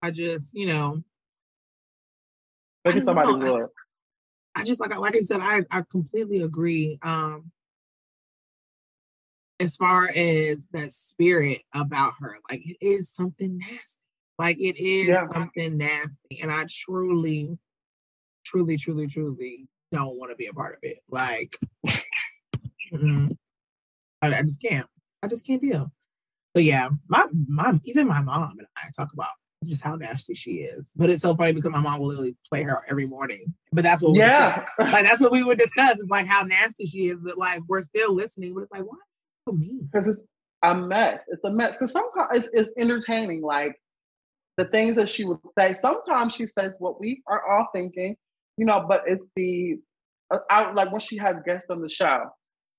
I just, you know, maybe somebody know. would. I, just like like I said, I I completely agree. Um, as far as that spirit about her, like it is something nasty. Like it is yeah. something nasty. And I truly, truly, truly, truly don't want to be a part of it. Like, I, I, just can't. I just can't deal. So yeah, my mom, even my mom and I talk about just how nasty she is. But it's so funny because my mom will literally play her every morning. But that's what yeah, like that's what we would discuss. Is like how nasty she is. But like we're still listening. But it's like why me? Because it's a mess. It's a mess. Because sometimes it's, it's entertaining. Like the things that she would say. Sometimes she says what we are all thinking, you know. But it's the uh, out like when she has guests on the show,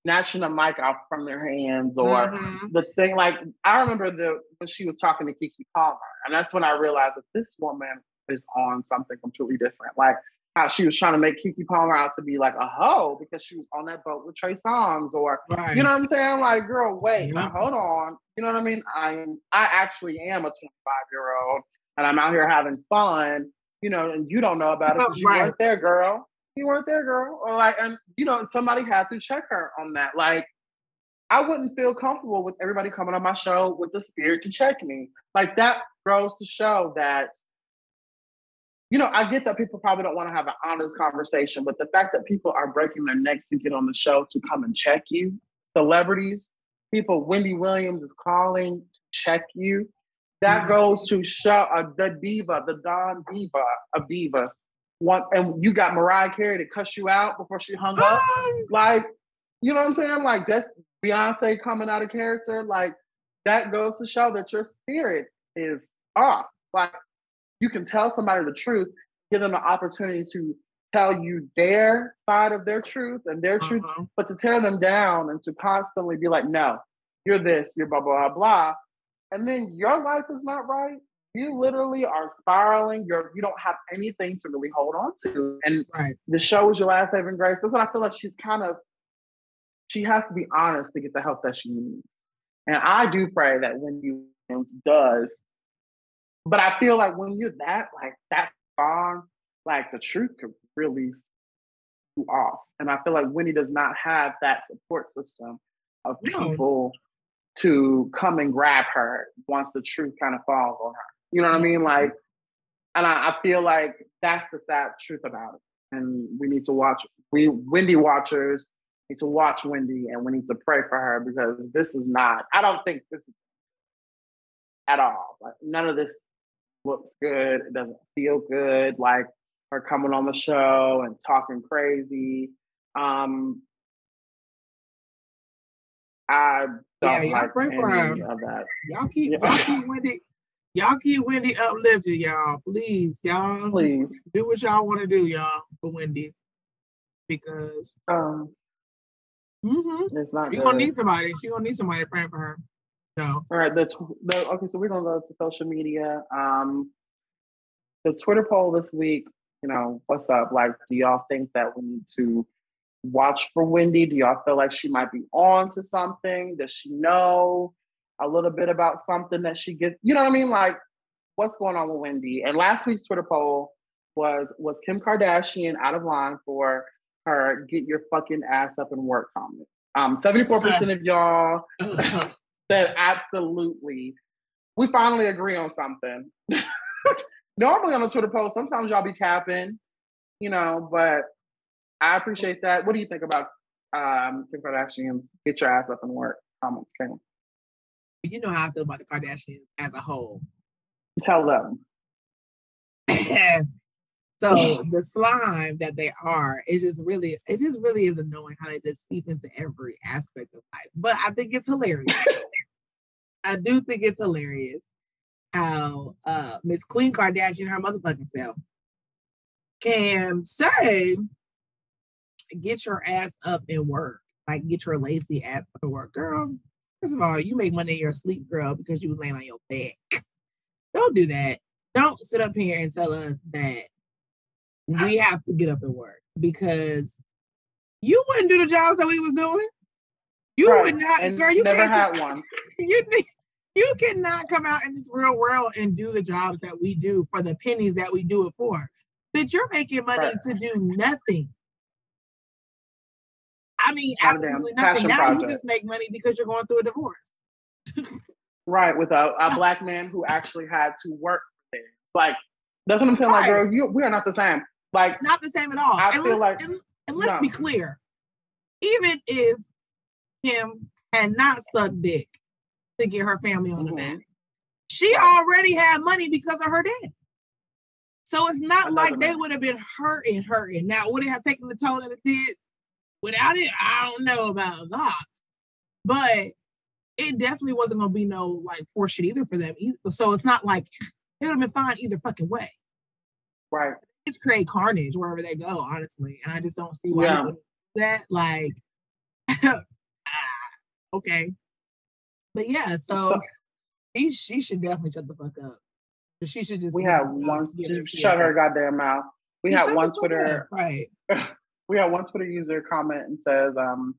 snatching the mic out from their hands, or mm-hmm. the thing like I remember the when she was talking to Keke Palmer, and that's when I realized that this woman is on something completely different. Like how she was trying to make Keke Palmer out to be like a hoe because she was on that boat with Trey Songz, or right. you know what I'm saying? Like, girl, wait, now, hold on. You know what I mean? I'm I actually am a 25 year old, and I'm out here having fun. You know, and you don't know about it because you right. weren't there, girl. You weren't there, girl. Or like, and you know, somebody had to check her on that. Like, I wouldn't feel comfortable with everybody coming on my show with the spirit to check me. Like that goes to show that you know, I get that people probably don't want to have an honest conversation, but the fact that people are breaking their necks to get on the show to come and check you, celebrities, people, Wendy Williams is calling to check you. That mm-hmm. goes to show uh, the diva, the Don Diva of divas. One, and you got Mariah Carey to cuss you out before she hung up. Like, you know what I'm saying? Like, that's Beyonce coming out of character. Like, that goes to show that your spirit is off. Like, you can tell somebody the truth, give them the opportunity to tell you their side of their truth and their uh-huh. truth, but to tear them down and to constantly be like, no, you're this, you're blah, blah, blah, blah. And then your life is not right. You literally are spiraling. You're you don't have anything to really hold on to. And right. the show is your last saving grace. That's what I feel like she's kind of she has to be honest to get the help that she needs. And I do pray that Wendy Williams does but I feel like when you're that like that far, like the truth could really you off. And I feel like Wendy does not have that support system of people to come and grab her once the truth kind of falls on her. You know what I mean? Like, and I, I feel like that's the sad truth about it. And we need to watch we Wendy watchers need to watch Wendy and we need to pray for her because this is not, I don't think this is at all. Like none of this looks good. It doesn't feel good. Like her coming on the show and talking crazy. Um, I don't yeah, like pray for her. Y'all keep, yeah. y'all keep Wendy, y'all keep Wendy uplifted, y'all. Please, y'all. Please do what y'all want to do, y'all, for Wendy, because um, mm-hmm. it's not. She gonna need somebody. She gonna need somebody praying for her. No. All right. The, the okay. So we're gonna go to social media. Um, the Twitter poll this week. You know, what's up? Like, do y'all think that we need to watch for Wendy? Do y'all feel like she might be on to something? Does she know a little bit about something that she gets? You know what I mean? Like, what's going on with Wendy? And last week's Twitter poll was was Kim Kardashian out of line for her get your fucking ass up and work comment? Um, 74% of y'all [laughs] said absolutely. We finally agree on something. [laughs] Normally on a Twitter post, sometimes y'all be capping, you know, but I appreciate that. What do you think about um, Kim Kardashian? Get your ass up and work comments, Kim? You know how I feel about the Kardashians as a whole. Tell them. [laughs] so the slime that they are, it just really, it just really is annoying how they just seep into every aspect of life. But I think it's hilarious. [laughs] I do think it's hilarious how uh Miss Queen Kardashian, her motherfucking self, can say, get your ass up and work. Like get your lazy ass up and work. Girl, first of all, you make money in your sleep, girl, because you was laying on your back. Don't do that. Don't sit up here and tell us that we have to get up and work because you wouldn't do the jobs that we was doing. You right. would not, and girl. You never had one. [laughs] You you cannot come out in this real world and do the jobs that we do for the pennies that we do it for. That you're making money right. to do nothing. I mean, absolutely nothing. Now project. you just make money because you're going through a divorce. right, with a, a black man who actually had to work there. Like that's what I'm saying. Right. Like, girl, you, we are not the same. Like, not the same at all. I and feel like, and, and let's no. be clear. Even if Kim had not sucked dick to get her family on mm-hmm. the map, she already had money because of her dad. So it's not like they would have been hurting, hurting. Now, would it have taken the toll that it did without it? I don't know about that. But it definitely wasn't gonna be no like portion either for them either. So it's not like it would have been fine either fucking way. Right. It's create carnage wherever they go, honestly. And I just don't see why yeah. that like [laughs] ah, okay. But yeah, so she she should definitely shut the fuck up. She should just we have one shut her goddamn mouth. We had one Twitter right. [laughs] we had one Twitter user comment and says, um,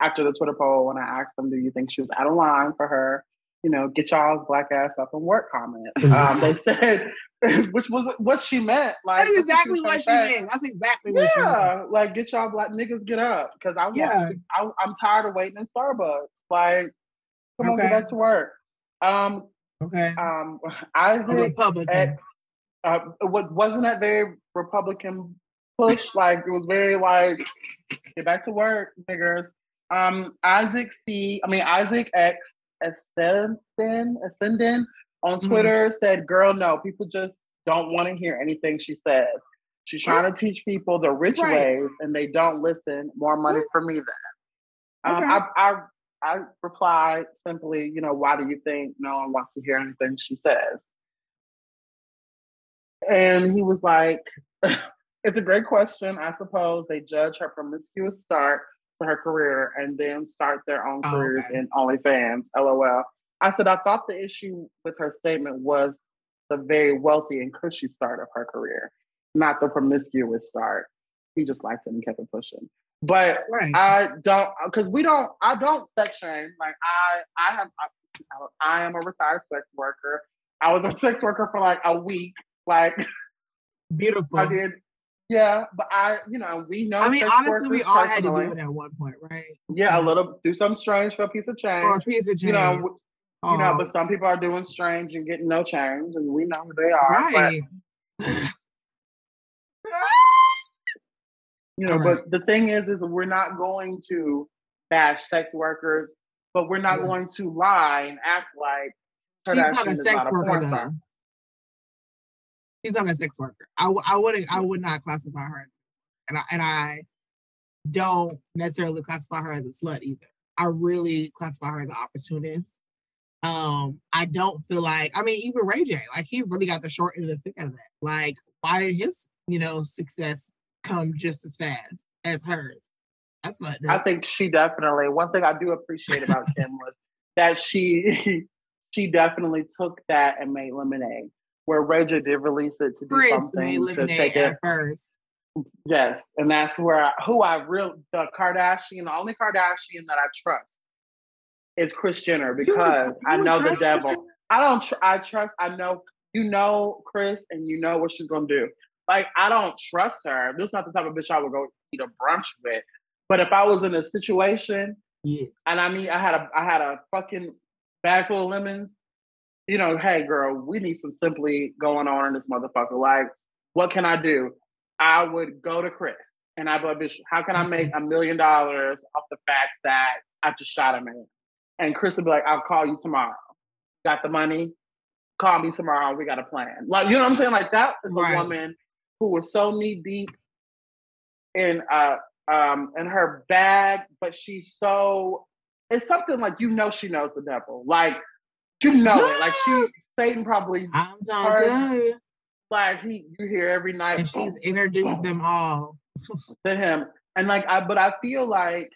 after the Twitter poll, when I asked them, do you think she was out of line for her, you know, get y'all's black ass up and work comment? [laughs] Um, they said, [laughs] which was what she meant. Like that's exactly what she, meant. That's exactly what she meant. Yeah, like get y'all black niggas get up because I want yeah. to. I, am tired of waiting in Starbucks. Like, come okay. on, get back to work. Um, okay. Um, Isaac Republican. X, uh, wasn't that very Republican push? like it was very like get back to work, niggers. Um, Isaac C. I mean Isaac X. Estenden, Estenden on mm-hmm. Twitter mm-hmm. said, "Girl, no, people just don't want to hear anything she says. She's trying to teach people the rich right. ways, and they don't listen. More money for me then." Um, okay. I, I I replied simply, you know, why do you think no one wants to hear anything she says? And he was like, [laughs] it's a great question. I suppose they judge her promiscuous start to her career and then start their own oh, careers okay. in OnlyFans. LOL. I said, I thought the issue with her statement was the very wealthy and cushy start of her career, not the promiscuous start. He just liked it and kept it pushing. But right. I don't, because we don't, I don't sex shame. Like I, I have, I, I am a retired sex worker. I was a [laughs] sex worker for like a week. Like [laughs] beautiful. I did yeah, but I, you know, we know. I mean, honestly, we all had to do it at one point, right? Yeah, a little do something strange for a piece of change. Or a piece of change. You know, you know, but oh. some people are doing strange and getting no change, and we know who they are. Right. But, [laughs] you know, right. but the thing is, is we're not going to bash sex workers, but we're not yeah. going to lie and act like she's not a sex worker. She's not a sex worker. I, I wouldn't. I would not classify her as, and I and I don't necessarily classify her as a slut either. I really classify her as an opportunist. Um, I don't feel like. I mean, even Ray J, like he really got the short end of the stick out of that. Like, why did his you know success come just as fast as hers? That's what I think. She definitely. One thing I do appreciate about [laughs] Kim was that she [laughs] she definitely took that and made lemonade where J did release it to do Kris something to take it first. Yes, and that's where I, who I real the Kardashian, the only Kardashian that I trust is Kris Jenner because you, you I know the devil. I don't. Tr- I trust. I know you know Kris and you know what she's gonna do. Like I don't trust her. This is not the type of bitch I would go eat a brunch with. But if I was in a situation, yeah. and I mean I had a I had a fucking bag full of lemons, you know, hey girl, we need some simply going on in this motherfucker. Like, what can I do? I would go to Kris and I'd be like, bitch, how can I make a million dollars off the fact that I just shot a man? And Kris would be like, I'll call you tomorrow. Got the money? Call me tomorrow. We got a plan. Like, you know what I'm saying? Like that is right. a woman who was so knee deep in uh um in her bag, but she's so it's something like you know she knows the devil. Like you know it. Like she Satan probably I'm tell. Like he you hear every night. And she's [laughs] introduced them all [laughs] to him. And like I but I feel like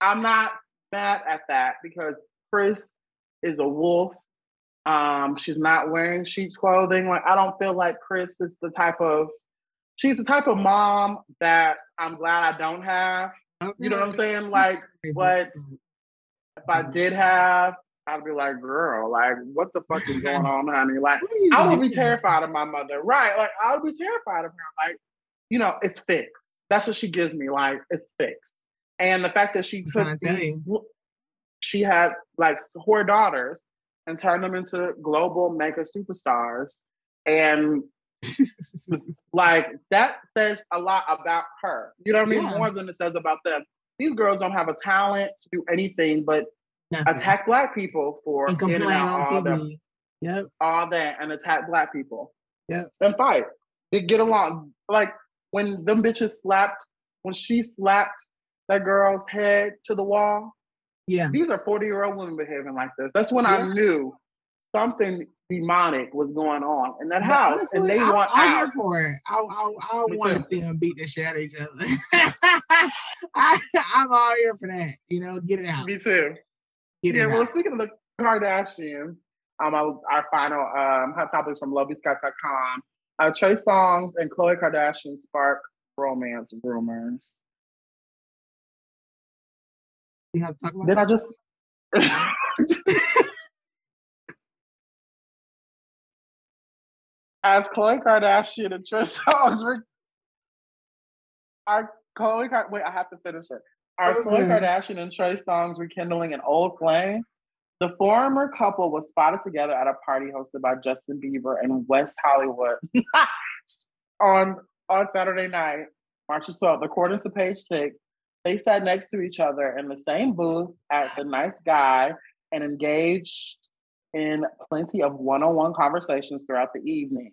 I'm not mad at that because Kris is a wolf. Um, she's not wearing sheep's clothing. Like I don't feel like Kris is the type of she's the type of mom that I'm glad I don't have. Okay. You know what I'm saying? Like, but if I did have, I'd be like, girl, like, what the fuck is going [laughs] on, honey? Like, I would be terrified of my mother, right? Like, I would be terrified of her. Like, you know, it's fixed. That's what she gives me. Like, it's fixed. And the fact that she took these, she had like four daughters and turned them into global mega superstars. And [laughs] like that says a lot about her. You know what I mean? Yeah. More than it says about them. These girls don't have a talent to do anything but Nothing. attack black people for and complain on all TV. Yep. All that and attack black people. Yep. And fight. They get along. Like when them bitches slapped, when she slapped that girl's head to the wall. Yeah. These are 40 year old women behaving like this. That's when yeah. I knew something demonic was going on in that house, honestly, and they I, want I'm out. here for it. I, I, I want to see them beat the shit out of each other. [laughs] I, am all here for that. You know, get it out. Me too. Yeah. well, out. speaking of the Kardashians, um, our, our final um hot topics from lovebscott.com. Uh, Trey Songz and Khloe Kardashian spark romance rumors. You have to talk about. Did I just? [laughs] as Khloe Kardashian and Trey Songz were our Khloe wait, I have to finish it. Our okay. Khloe Kardashian and Trey Songz rekindling an old flame. The former couple was spotted together at a party hosted by Justin Bieber in West Hollywood [laughs] on on Saturday night, March 12th. According to page six, they sat next to each other in the same booth at the Nice Guy and engaged in plenty of one-on-one conversations throughout the evening.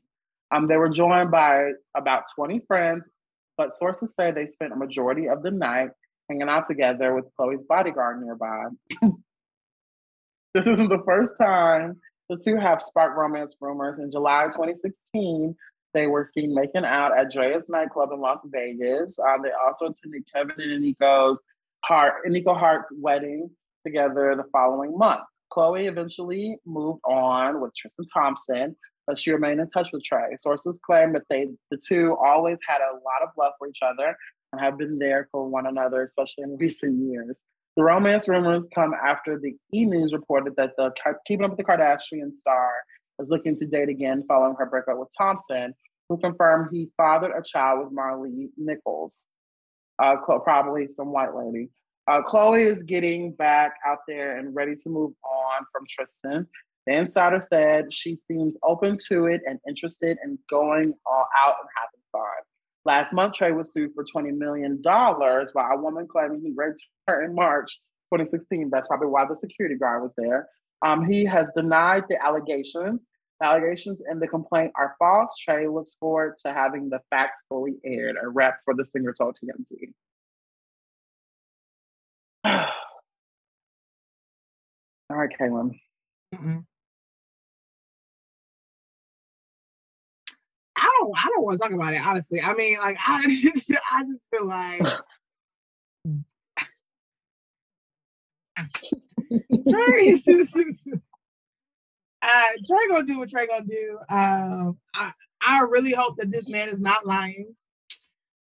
Um, they were joined by about 20 friends, but sources say they spent a majority of the night hanging out together with Khloe's bodyguard nearby. [clears throat] this isn't the first time the two have sparked romance rumors. In July 2016, they were seen making out at Drai's nightclub in Las Vegas. Um, they also attended Kevin and Nico's Hart, Nico Hart's wedding together the following month. Khloe eventually moved on with Tristan Thompson, but she remained in touch with Trey. Sources claim that they, the two, always had a lot of love for each other and have been there for one another, especially in recent years. The romance rumors come after the E News reported that the Keeping Up with the Kardashian star is looking to date again following her breakup with Thompson, who confirmed he fathered a child with Maralee Nichols, uh, probably some white lady. Uh, Khloe is getting back out there and ready to move on from Tristan. The insider said she seems open to it and interested in going all out and having fun. Last month, Trey was sued for $20 million by a woman claiming he raped her in March 2016. That's probably why the security guard was there. Um, he has denied the allegations. The allegations in the complaint are false. Trey looks forward to having the facts fully aired. A rep for the singer told TMZ. [sighs] All right, Kalin. Mm-mm. I don't I don't want to talk about it honestly. I mean, like I [laughs] just I just feel like [laughs] Trey, [laughs] uh, Trey gonna do what Trey gonna do. Um, I I really hope that this man is not lying.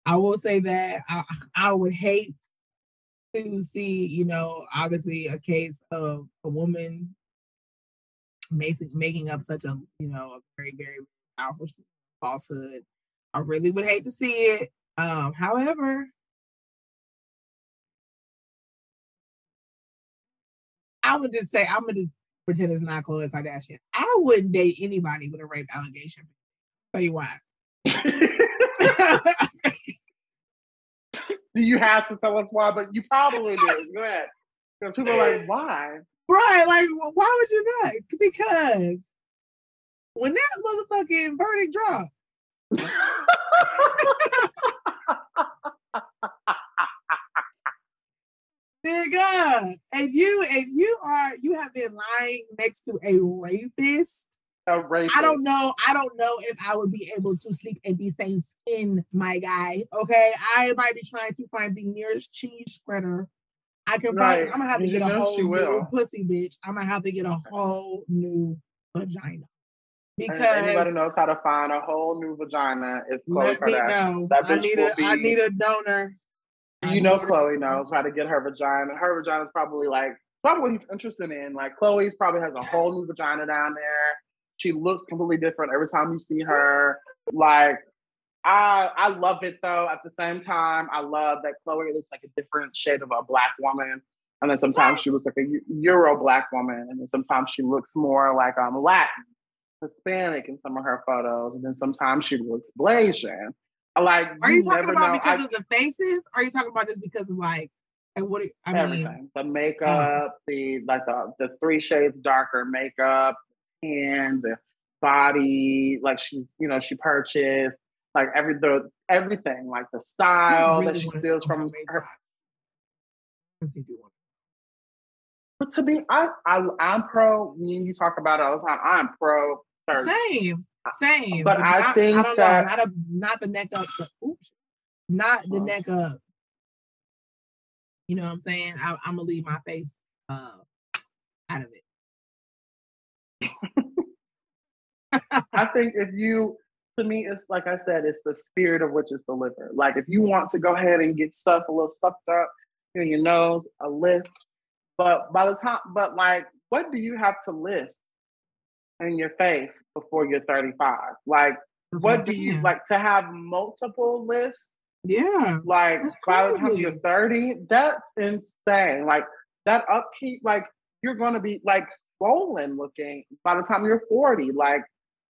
I will say that I, I would hate to see, you know, obviously a case of a woman making making up such a you know a very very powerful falsehood. I really would hate to see it. Um, however, I would just say I'm gonna just pretend it's not Khloe Kardashian. I wouldn't date anybody with a rape allegation. I'll tell you why. do [laughs] you have to tell us why? But you probably do. Go ahead. Because people are like, why? Right, like why would you not? Because when that motherfucking verdict dropped. Nigga, and you and you are you have been lying next to a rapist. A rapist. I don't know. I don't know if I would be able to sleep in the same skin, my guy. Okay, I might be trying to find the nearest cheese spreader I can right. find. I'm gonna have to you get a whole new pussy, bitch. I'm gonna have to get a whole new vagina. Because anybody knows how to find a whole new vagina is Khloe Kardashian. That bitch I need a, be, I need a donor. You know Khloe knows how to get her vagina. Her vagina is probably like probably what he's interested in. Like Khloe's probably has a whole new vagina down there. She looks completely different every time you see her. Like I I love it though. At the same time, I love that Khloe looks like a different shade of a black woman. And then sometimes she looks like a Euro black woman. And then sometimes she looks more like um Latin, Hispanic in some of her photos. And then sometimes she looks Blasian. Like Are you, you talking about because I, of the faces? Are you talking about just because of like and what I everything. mean the makeup, oh. the like the the three shades darker makeup, and the body, like she's, you know, she purchased like every the everything, like the style really that she steals from her. But to be, I, I I'm pro. Me and you talk about it all the time. I'm pro. Same, same. But, but I not, think I that know, not, a, not the neck up. oops, not the neck up. You know what I'm saying? I, am gonna leave my face uh, out of it. I think if you to me, it's like I said, it's the spirit of which is the liver. Like if you want to go ahead and get stuff a little stuffed up in your nose, a lift. But by the time, but like, what do you have to lift in your face before you're 35? Like, that's what do you like to have multiple lifts? Yeah. Like by the time you're 30, that's insane. Like that upkeep, like you're gonna be like swollen looking by the time you're 40. Like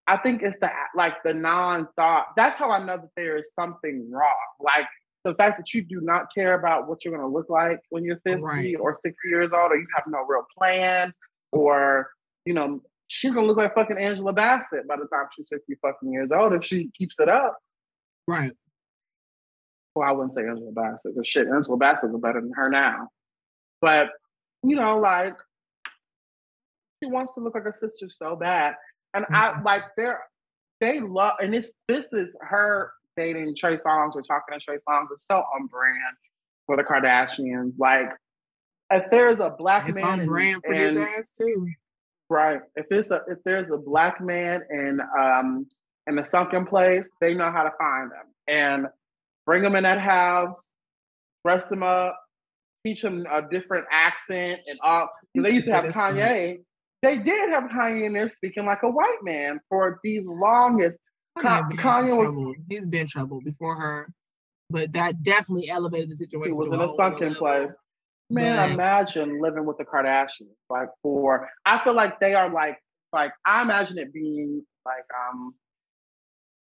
I think it's the like the non-thought. That's how I know that there is something wrong. Like the fact that you do not care about what you're going to look like when you're 50 right. or 60 years old, or you have no real plan, or you know, she's gonna look like fucking Angela Bassett by the time she's 50 fucking years old if she keeps it up. Right. Well, I wouldn't say Angela Bassett, because shit, Angela Bassett is better than her now. But you know, like she wants to look like a sister so bad. And mm-hmm. I like they're they love and this this is her dating Trey Songz or talking to Trey Songz. It's so on brand for the Kardashians. Like if there's a black man, it's man on brand for his ass too. Right. If it's a if there's a black man in um in a sunken place, they know how to find them and bring them in that house, dress them up, teach them a different accent and all. Because they used to have Kanye they did have Kanye in there speaking like a white man for the longest. Kanye was he's been trouble before her, but that definitely elevated the situation. He was in a sunken place. Man, imagine living with the Kardashians. Like for, I feel like they are like like I imagine it being like um,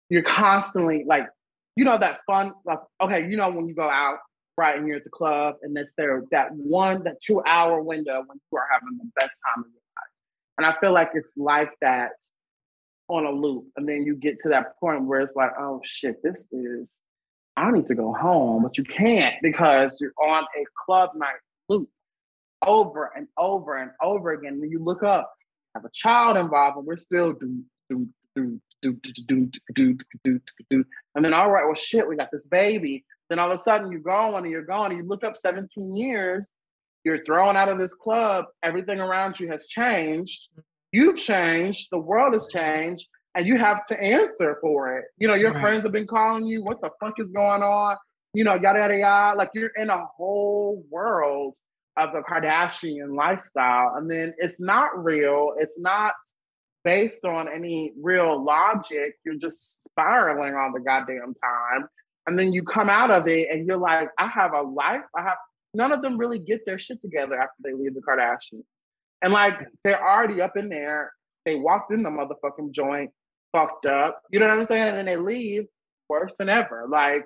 you're constantly like you know that fun like okay you know when you go out right and you're at the club and that's there that one that two hour window when you are having the best time of your life. and I feel like it's like that on a loop. And then you get to that point where it's like, oh shit, this is, I need to go home, but you can't because you're on a club night loop over and over and over again. And you look up, have a child involved, and we're still do do do do do do do do do and then all right, well shit, we got this baby. Then all of a sudden you're going and you're going, and you look up 17 years you're thrown out of this club. Everything around you has changed. You've changed. The world has changed. And you have to answer for it. You know, your right. friends have been calling you. What the fuck is going on? You know, yada, yada, yada. Like you're in a whole world of the Kardashian lifestyle. And then it's not real. It's not based on any real logic, you're just spiraling all the goddamn time. And then you come out of it and you're like, I have a life. I have none of them really get their shit together after they leave the Kardashians. And like they're already up in there. They walked in the motherfucking joint, fucked up. You know what I'm saying? And then they leave worse than ever. Like,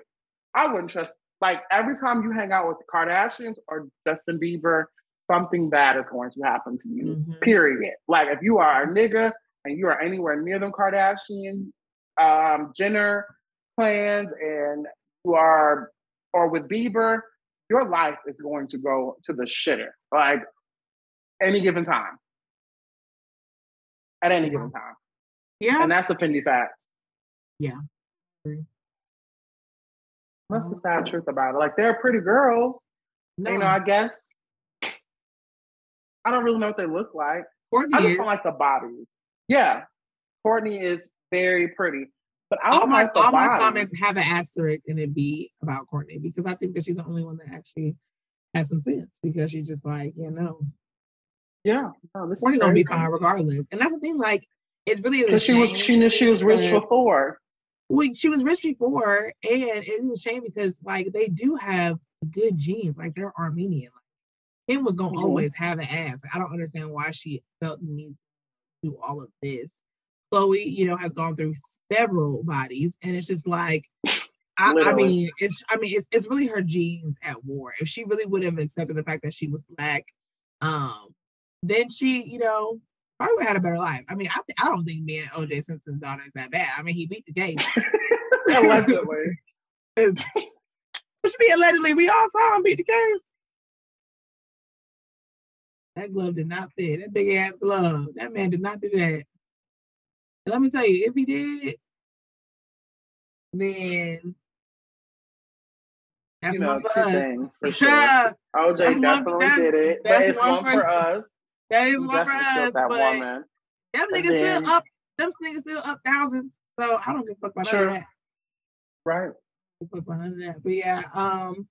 I wouldn't trust like every time you hang out with the Kardashians or Justin Bieber, something bad is going to happen to you. Mm-hmm. Period. Like if you are a nigga and you are anywhere near them Kardashian, um, Jenner plans, and you are or with Bieber, your life is going to go to the shitter. Like any given time. At any given time. Yeah. And that's a Fendi fact. Yeah. That's the oh, sad truth about it. Like they're pretty girls. No. You know, I guess. I don't really know what they look like. Kourtney I just don't like the bodies. Yeah. Kourtney is very pretty. But I all my like all my comments have an asterisk and it be about Kourtney because I think that she's the only one that actually has some sense because she's just like, you know. Yeah. No, Kourtney gonna be fine regardless. And that's the thing, like it's really because she was she knew she was rich before. Well, she was rich before, and it is a shame because like they do have good genes. Like they're Armenian. Like, Kim was gonna mm-hmm. always have an ass. I don't understand why she felt the need to do all of this. Khloe, you know, has gone through several bodies, and it's just like I, I, mean, it's I mean, it's it's really her genes at war. If she really would have accepted the fact that she was black, um, then she, you know, probably would have had a better life. I mean, I, I don't think me and OJ Simpson's daughter is that bad. I mean, he beat the case. [laughs] allegedly. [laughs] Which be allegedly, we all saw him beat the case. That glove did not fit. That big ass glove. That man did not do that. And let me tell you, if he did, then that's you know, one for us. Things for [laughs] sure. OJ that's definitely one, did it, but it's one, one for us. That is one for us. That but woman. Them niggas then, still up. Them niggas still up thousands. So I don't give a fuck about sure. that. Right. Fuck about that. But yeah, um,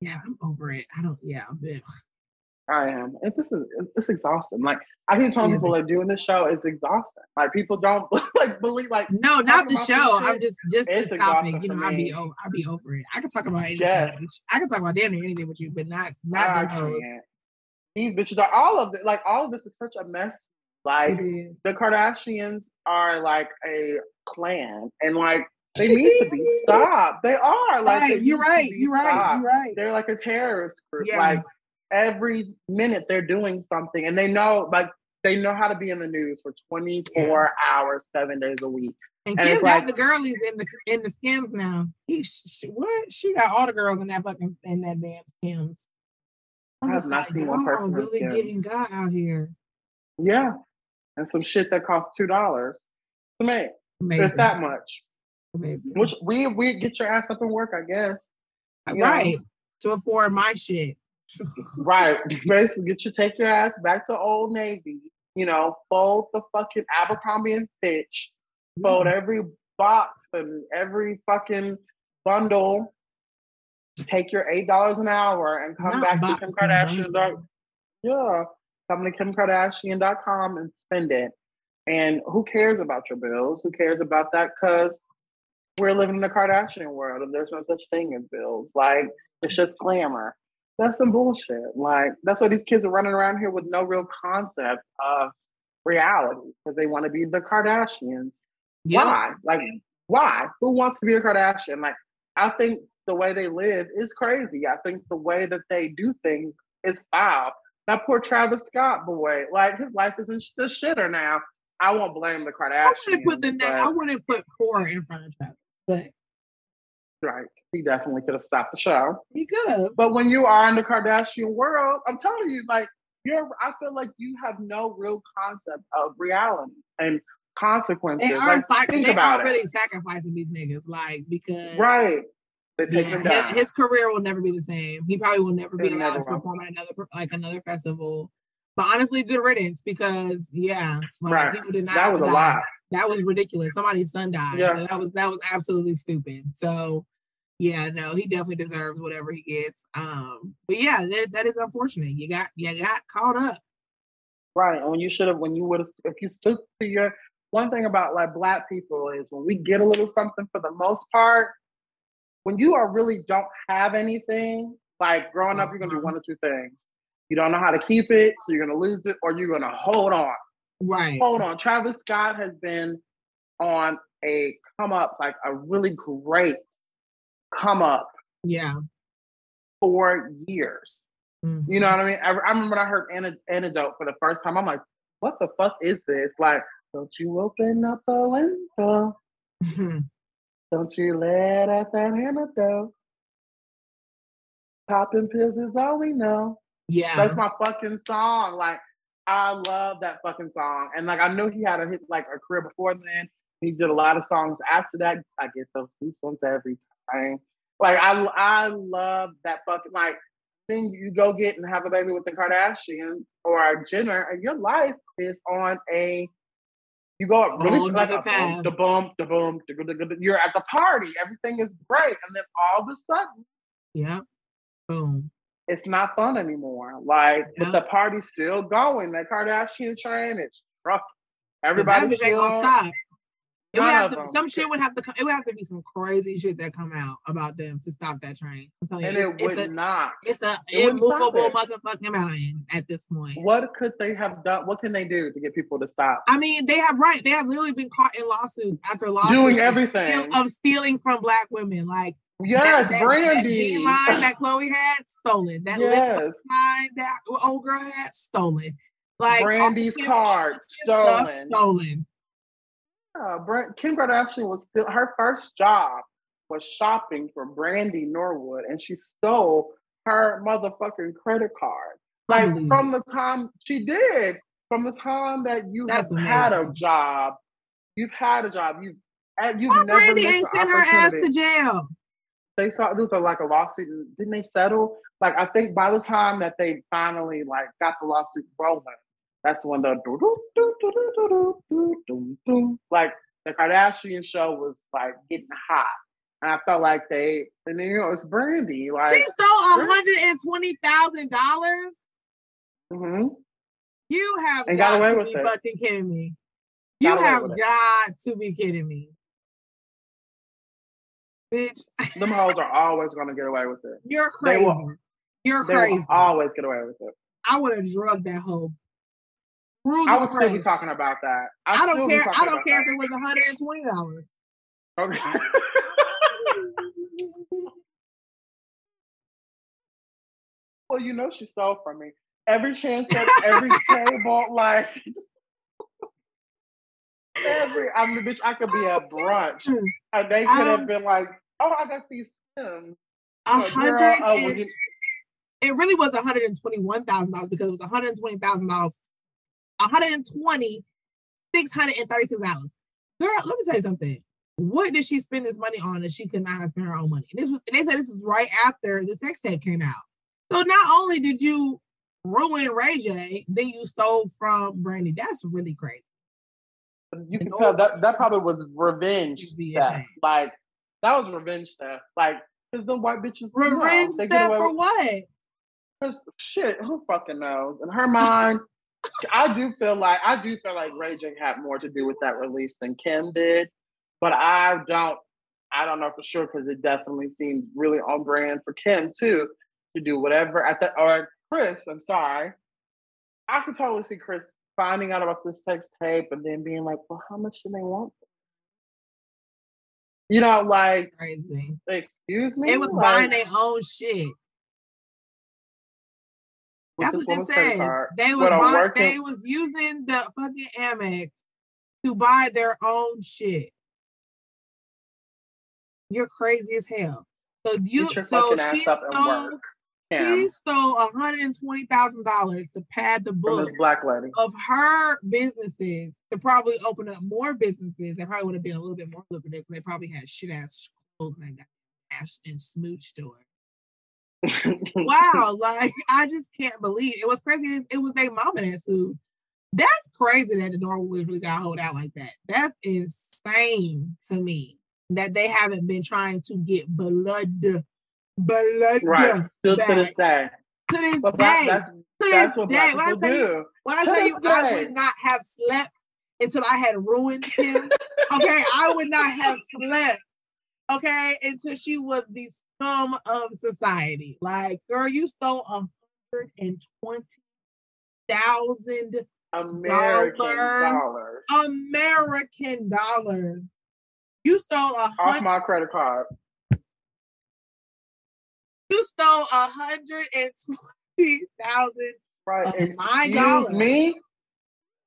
yeah, I'm over it. I don't. Yeah, I'm bit. I am. And this is it's exhausting. Like I keep telling people like doing this show is exhausting. Like people don't [laughs] like believe like no, not the show. I'm just just it's this topic. You know, I'll be over I'll be over it. I can talk about anything. Yes. I can talk about damn near anything with you, but not not I can't these bitches are all of it. Like all of this is such a mess. Like the Kardashians are like a clan, and like they need to be stopped. They are like right, you're right. You're stopped. right. You're right. They're like a terrorist group. Yeah. Like every minute they're doing something, and they know like they know how to be in the news for 24 yeah. hours, seven days a week. And, and Kim got like, the girlies in the in the skims now. He, she, what? She got all the girls in that fucking in that damn skims. I have not seen one person really getting God out here. Yeah, and some shit that costs two dollars to make. Amazing. It's that much. Amazing. Which we we get your ass up and work, I guess. You right know? to afford my shit. [laughs] right, basically, get you take your ass back to Old Navy. You know, fold the fucking Abercrombie and Fitch, fold mm. every box and every fucking bundle take your eight dollars an hour and come Not back to Kim Kardashian. Yeah, come to KimKardashian.com and spend it. And who cares about your bills? Who cares about that? Because we're living in the Kardashian world and there's no such thing as bills. Like it's just glamour. That's some bullshit. Like that's why these kids are running around here with no real concept of reality because they want to be the Kardashians. Yeah. Why? Like why? Who wants to be a Kardashian? Like I think the way they live is crazy. I think the way that they do things is foul. That poor Travis Scott boy, like his life is in the shitter now. I won't blame the Kardashians. I wouldn't put the name. I wouldn't put poor in front of Travis, but right, he definitely could have stopped the show. He could have. But when you are in the Kardashian world, I'm telling you, like you're. I feel like you have no real concept of reality and consequences. They are, like, think they about are really sacrificing these niggas, like because right yeah. His, his, career will never be the same. He probably will never be allowed to perform at another like another festival. But honestly, good riddance because yeah, like, right. people did not. That was a die. lot. That was ridiculous. Somebody's son died. Yeah. That was that was absolutely stupid. So yeah, no, he definitely deserves whatever he gets. Um, but yeah, that, that is unfortunate. You got you got caught up. Right. And when you should have, when you would have, if you stood to your, one thing about like black people is when we get a little something for the most part, when you are really don't have anything, like growing up, you're gonna do Uh-huh. one or two things. You don't know how to keep it, so you're gonna lose it, or you're gonna hold on. Right. Hold on. Travis Scott has been on a come up, like a really great come up Yeah. for years. Mhm. You know what I mean? I, I remember when I heard Ana- Antidote for the first time. I'm like, what the fuck is this? Like, don't you open up the window? Don't you let out that antidote? Popping pills is all we know. yeah. That's my fucking song. Like, I love that fucking song. And like, I knew he had a hit, like a career before then. He did a lot of songs after that. I get those goosebumps every time. Like, I I love that fucking like thing you go get and have a baby with the Kardashians or Jenner, and your life is on a you go up really Whole like nother boom, the boom, the boom, the good. You're at the party, everything is great, and then all of a sudden yeah. Boom. it's not fun anymore. Like, Yeah. but the party's still going. That Kardashian train, it's truck. 'Cause that Everybody's still gonna stop. It would have to, some shit would have to come. It would have to be some crazy shit that come out about them to stop that train. I'm telling you, and it's, it it's would a not. it's a it immovable it. motherfucking mountain at this point. What could they have done? What can they do to get people to stop I mean, they have right. They have literally been caught in lawsuits after lawsuits doing of steal- everything? of stealing from black women. Like Yes, that, that, Brandy. that line that Khloe had stolen. That lip yes, line that old girl had stolen. Like Brandy's card all Kim stuff stolen. Stolen. Yeah, Bran- Kim Kardashian was still her first job was shopping for Brandy Norwood, and she stole her motherfucking credit card. Like Unbelievable. from the time she did, from the time that you That's have had a job, you've had a job. You've you've Why never Brandy missed ain't sent her ass to jail? They saw there was a, like a lawsuit, didn't they settle? Like I think by the time that they finally like got the lawsuit rolling, that's the one that like the Kardashian show was like getting hot. And I felt like they, and then, you know, it's Brandy. Like she stole hundred and twenty thousand dollars. Mm-hmm. You have and got, got away to with be it. fucking kidding me. You got have got it. to be kidding me, bitch. Them [laughs] hoes are always gonna get away with it. You're crazy. You're they crazy. always get away with it. I would have drugged that hoe through I would still be talking about that. I I'd don't still be care. I don't care if it was hundred and twenty dollars. Okay. [laughs] Well, you know she stole from me. Every chance at every [laughs] table, like every I mean, bitch, I could be at brunch. And they could have Um, been like, Oh, I got these Sims. A hundred. oh, well, and- you- It really was one hundred and twenty-one thousand dollars because it was one hundred and twenty thousand dollars. One hundred and twenty, six hundred and thirty-six dollars. Girl, let me tell you something. What did she spend this money on that she could not have spent her own money? And this was and they said this is right after the sex tape came out. So not only did you ruin Ray J, then you stole from Brandy. That's really crazy. you can tell that that probably was revenge stuff. Like that was revenge stuff. Like because the white bitches Revenge away for what? Cause shit, who fucking knows? In her mind, I do feel like I do feel like Ray J had more to do with that release than Kim did, but I don't. I don't know for sure because it definitely seemed really on brand for Kim too to do whatever at that or Kris. I'm sorry, I could totally see Kris finding out about this text tape and then being like, "Well, how much do they want?" You know, like, Crazy. excuse me. They was Like, buying their own shit. That's what it says. card, They was with working- they was using the fucking Amex to buy their own shit. You're crazy as hell. So you so she ass up and stole work. she stole hundred and twenty thousand dollars to pad the books black lady. of her businesses to probably open up more businesses. They probably would have been a little bit more lucrative. 'cause They probably had shit ass clothes and got ass and smooch store. Wow, like I just can't believe it was crazy. It, was their mama that sued. That's crazy that the Norwoods really got hold out like that. That's insane to me that they haven't been trying to get blood, blood right. Still to this day. to this But day. that's to That's what black people when I do. You, when I tell you, I would not have slept until I had ruined him. [laughs] okay, I would not have slept. Okay, until she was the scum of society. Like, girl, you stole a hundred and twenty thousand American dollars. American dollars. You stole a hundred off my credit card. You stole a hundred and twenty thousand right. of my dollars. me.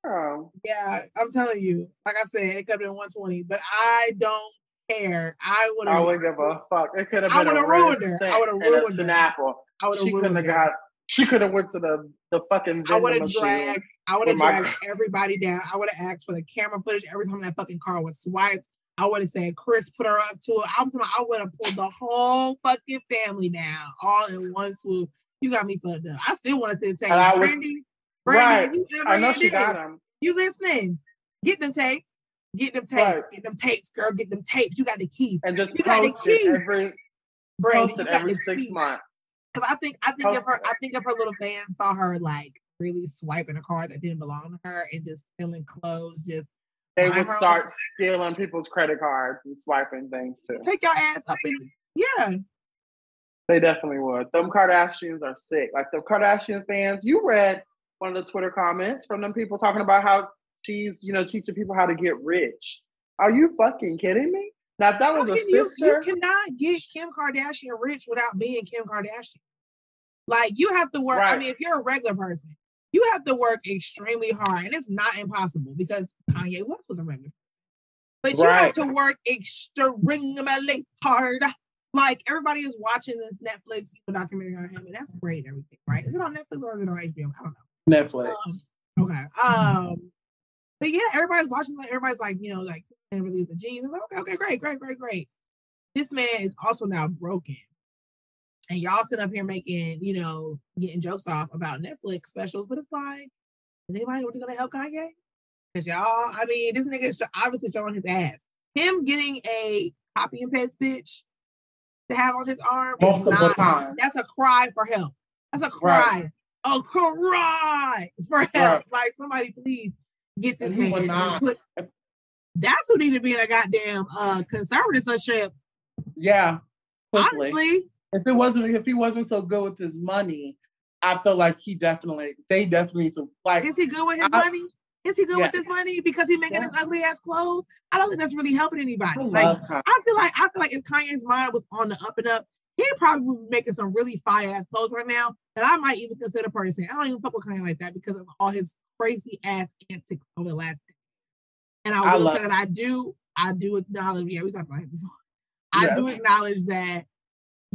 Oh. Yeah, I'm telling you. Like I said, it could have been 120, but I don't care. I would have. I wouldn't give a fuck. It could have been. I would have ruined her. I would have ruined her. Apple. I would have. She couldn't have got. She could have went to the the fucking. I would have dragged. I would have dragged my... everybody down. I would have asked for the camera footage every time that fucking car was swiped. I would have said, Kris, put her up to it. I'm I would have pulled the whole fucking family down all in one swoop. You got me fucked up. I still want to say take Brandy. Brandy, right. I know she got him. You listening? Get them tapes. Get them tapes. Right. Get them tapes, girl. Get them tapes. You got the key. And just you post it every Brandy, post it every six key. months. Because I think I think post if her it. I think if her little fans saw her like really swiping a card that didn't belong to her and just stealing clothes, just they would start stealing people's credit cards and swiping things too. Take your ass up and yeah. They definitely would. Them Kardashians are sick. Like the Kardashian fans, you read one of the Twitter comments from them people talking about how she's, you know, teaching people how to get rich. Are you fucking kidding me? Now, if that was a sister, you, you cannot get Kim Kardashian rich without being Kim Kardashian. Like you have to work. Right. I mean, if you're a regular person, you have to work extremely hard, and it's not impossible because Kanye West was a regular. But you right. have to work extremely hard. Like everybody is watching this Netflix documentary on him, and that's great. Everything, right? Is it on Netflix or is it on HBO? I don't know. Netflix. Um, okay. Um, but yeah, everybody's watching. Like everybody's like, you know, like and release a genius. Like, okay, okay, great, great, great, great. This man is also now broken and y'all sit up here making, you know, getting jokes off about Netflix specials, but it's like, is anybody really gonna help Kanye? Because y'all, I mean, this nigga is obviously showing his ass. Him getting a copy and paste bitch to have on his arm multiple not. That's a cry for help. That's a cry. Right. A cry for help. Right. Like somebody please get this man. Put, that's who need to be in a goddamn uh conservatorship. Yeah. Quickly. Honestly, if it wasn't if he wasn't so good with his money, I feel like he definitely they definitely need to like. Is he good with his I, money? Is he good yeah. with his money because he making yeah. his ugly ass clothes? I don't think that's really helping anybody. I like I feel like I feel like if Kanye's mind was on the up and up, he'd probably be making some really fire ass clothes right now that I might even consider purchasing. I don't even fuck with Kanye like that because of all his crazy ass antics over the last. Day. And I will I say that I do I do acknowledge. Yeah, we talked about him before. I yes. do acknowledge that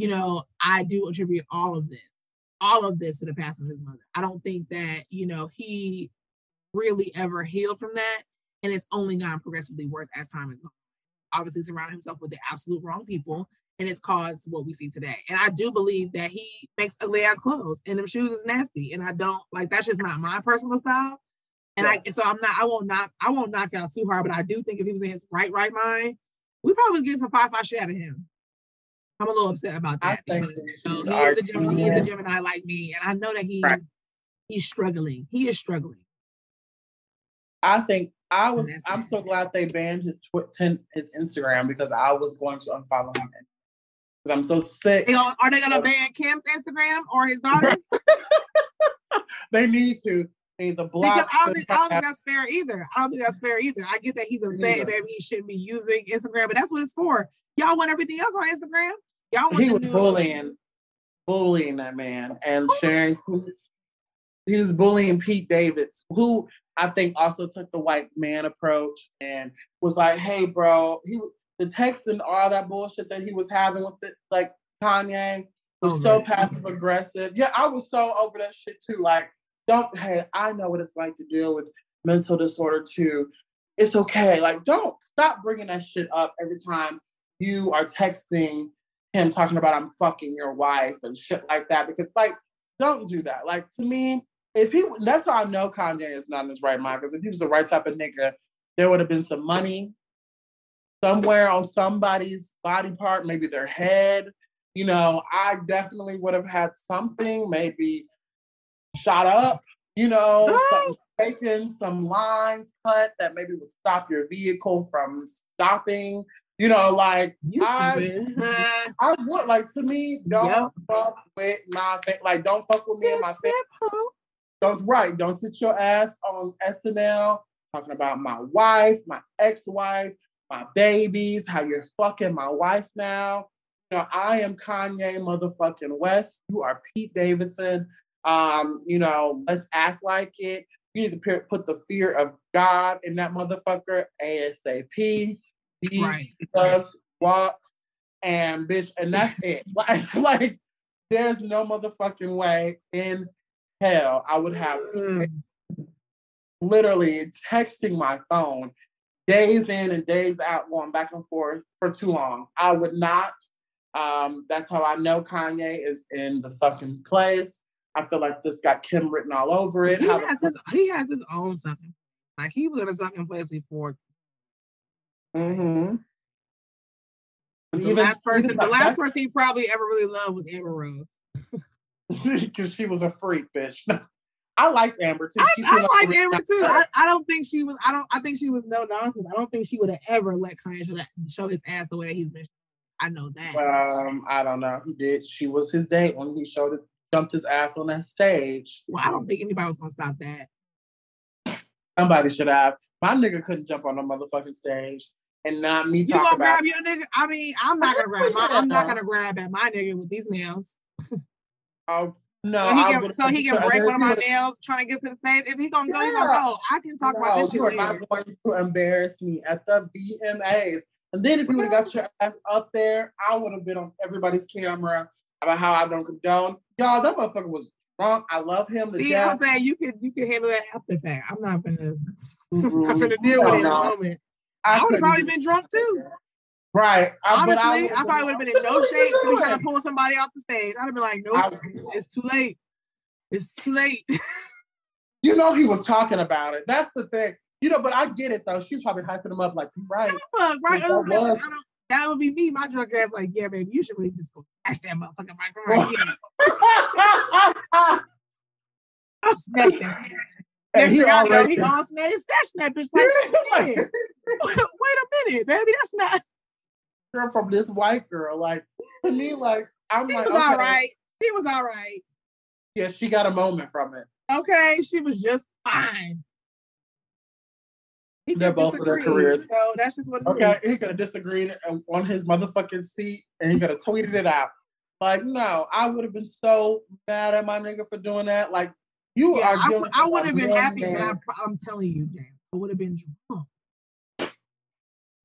you know, I do attribute all of this, all of this to the passing of his mother. I don't think that, you know, he really ever healed from that. And it's only gotten progressively worse as time has gone. Obviously, surrounding himself with the absolute wrong people, and it's caused what we see today. And I do believe that he makes ugly ass clothes, and them shoes is nasty. And I don't like that's just not my personal style. And yeah. I so I'm not I won't knock I won't knock out too hard, but I do think if he was in his right right mind, we probably get some five five shit out of him. I'm a little upset about that. Because, he, is a Gemini, he's a Gemini like me, and I know that he's right. he's struggling. He is struggling. I think I was. I'm so glad they banned his Twitter, his Instagram because I was going to unfollow him because I'm so sick. They are they gonna oh. ban Kim's Instagram or his [laughs] daughter? they need to. Either block because I don't, think, I don't think that's fair either. I don't think that's fair either. I get that he's upset, maybe he shouldn't be using Instagram, but that's what it's for. Y'all want everything else on Instagram? Y'all want he was bullying, bullying that man and sharing tweets. He was bullying Pete Davidson, who I think also took the white man approach and was like, "Hey, bro," he the text and all that bullshit that he was having with it, like Kanye was oh, so man. passive aggressive. Yeah, I was so over that shit too. Like, don't hey, I know what it's like to deal with mental disorder too. It's okay. Like, don't stop bringing that shit up every time you are texting him talking about I'm fucking your wife and shit like that. Because like, don't do that. Like to me, if he that's how I know Kanye is not in his right mind. Because if he was the right type of nigga, there would have been some money somewhere on somebody's body part, maybe their head. You know, I definitely would have had something, maybe shot up, you know, some taken some lines cut that maybe would stop your vehicle from stopping. You know, like You I. [laughs] I would like to me, don't Yep. fuck with my like don't fuck with me and my family. Don't right, don't sit your ass on SNL talking about my wife, my ex-wife, my babies, how you're fucking my wife now. You know, I am Kanye motherfucking West. You are Pete Davidson. Um, you know, let's act like it. You need to put the fear of God in that motherfucker ASAP. He Right. does walks and bitch, and that's [laughs] it. Like, like there's no motherfucking way in hell I would have Mm. literally texting my phone days in and days out, going back and forth for too long. I would not. Um, that's how I know Kanye is in the sucking place. I feel like this got Kim written all over it. He How the has his he has his own sucking. Like he was in a sucking place before. Mm-hmm. The last person, even the last person he probably ever really loved was Amber Rose. because she was a freak, bitch. I liked Amber too. I, She I seemed like like Amber too. I, I don't think she was. I don't. I think she was no nonsense. I don't think she would have ever let Kanye show, his ass the way he's been. I know that. Um, I don't know. He did. She was his date when he showed it, jumped his ass on that stage. well, I don't think anybody was gonna stop that. Somebody should have. My nigga couldn't jump on a motherfucking stage and not me You gonna grab your nigga? I mean, I'm not gonna grab. My, I'm not gonna grab at my nigga with these nails. [laughs] Oh no! So he can, so he can break one of my nails trying to get to the stage. If he's gonna go, gonna go. I can talk about this you are not going to embarrass me at the VMAs. And then if you would have got your ass up there, I would have been on everybody's camera about how I don't condone. Y'all, that motherfucker was drunk. I love him See, I'm saying you can you can handle that after fact. I'm not gonna [laughs] I'm Mhm. not gonna deal with it in a No, no. moment. I, would have probably been drunk too. Right. I, Honestly, would've I, probably would have been in no What are you shape to be trying to pull somebody off the stage. I'd have been like, nope, I- it's too late. It's too late. [laughs] You know he was talking about it. That's the thing. You know, but I get it though. She's probably hyping him up like, right. Fuck, right? That was- I don't- that would be me. My drunk ass, like, yeah, baby, you should really just go smash that motherfucking microphone. Yeah, [laughs] I'll smash that. and he already he on stage, snatching that bitch. Like, wait a minute. wait a minute, baby, that's not. Girl from this white girl. Like to [laughs] me, like I'm He like, was all okay, right. He was all right. Yeah, she got a moment from it. Okay, she was just fine. He They're both of their careers. So that's just what it is. Okay, he could have disagreed on his motherfucking seat, and he could have tweeted it out. Like, no, I would have been so mad at my nigga for doing that. Like, you Yeah, are. I, would- I would have been happy, man. I, pro- I'm telling you, James, I would have been drunk.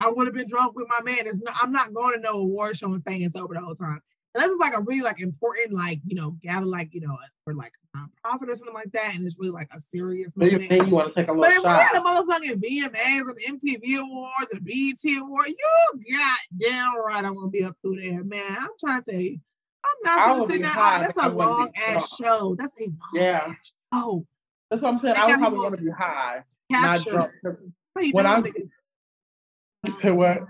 I would have been drunk with my man. It's not, I'm not going to no award show and staying sober the whole time. Unless it's like a really like important, like you know, gather like you know, for like a nonprofit or something like that, and it's really like a serious you, moment. you want to take a little But little if we shot. had a motherfucking VMAs and MTV Awards and BET Award, you goddamn right I'm gonna be up through there, man. I'm trying to tell you, I'm not gonna would sit down. That's but a long ass show. That's a long Yeah. ass show. That's what I'm saying. They I would probably want to be high, not drunk. When I'm- say what?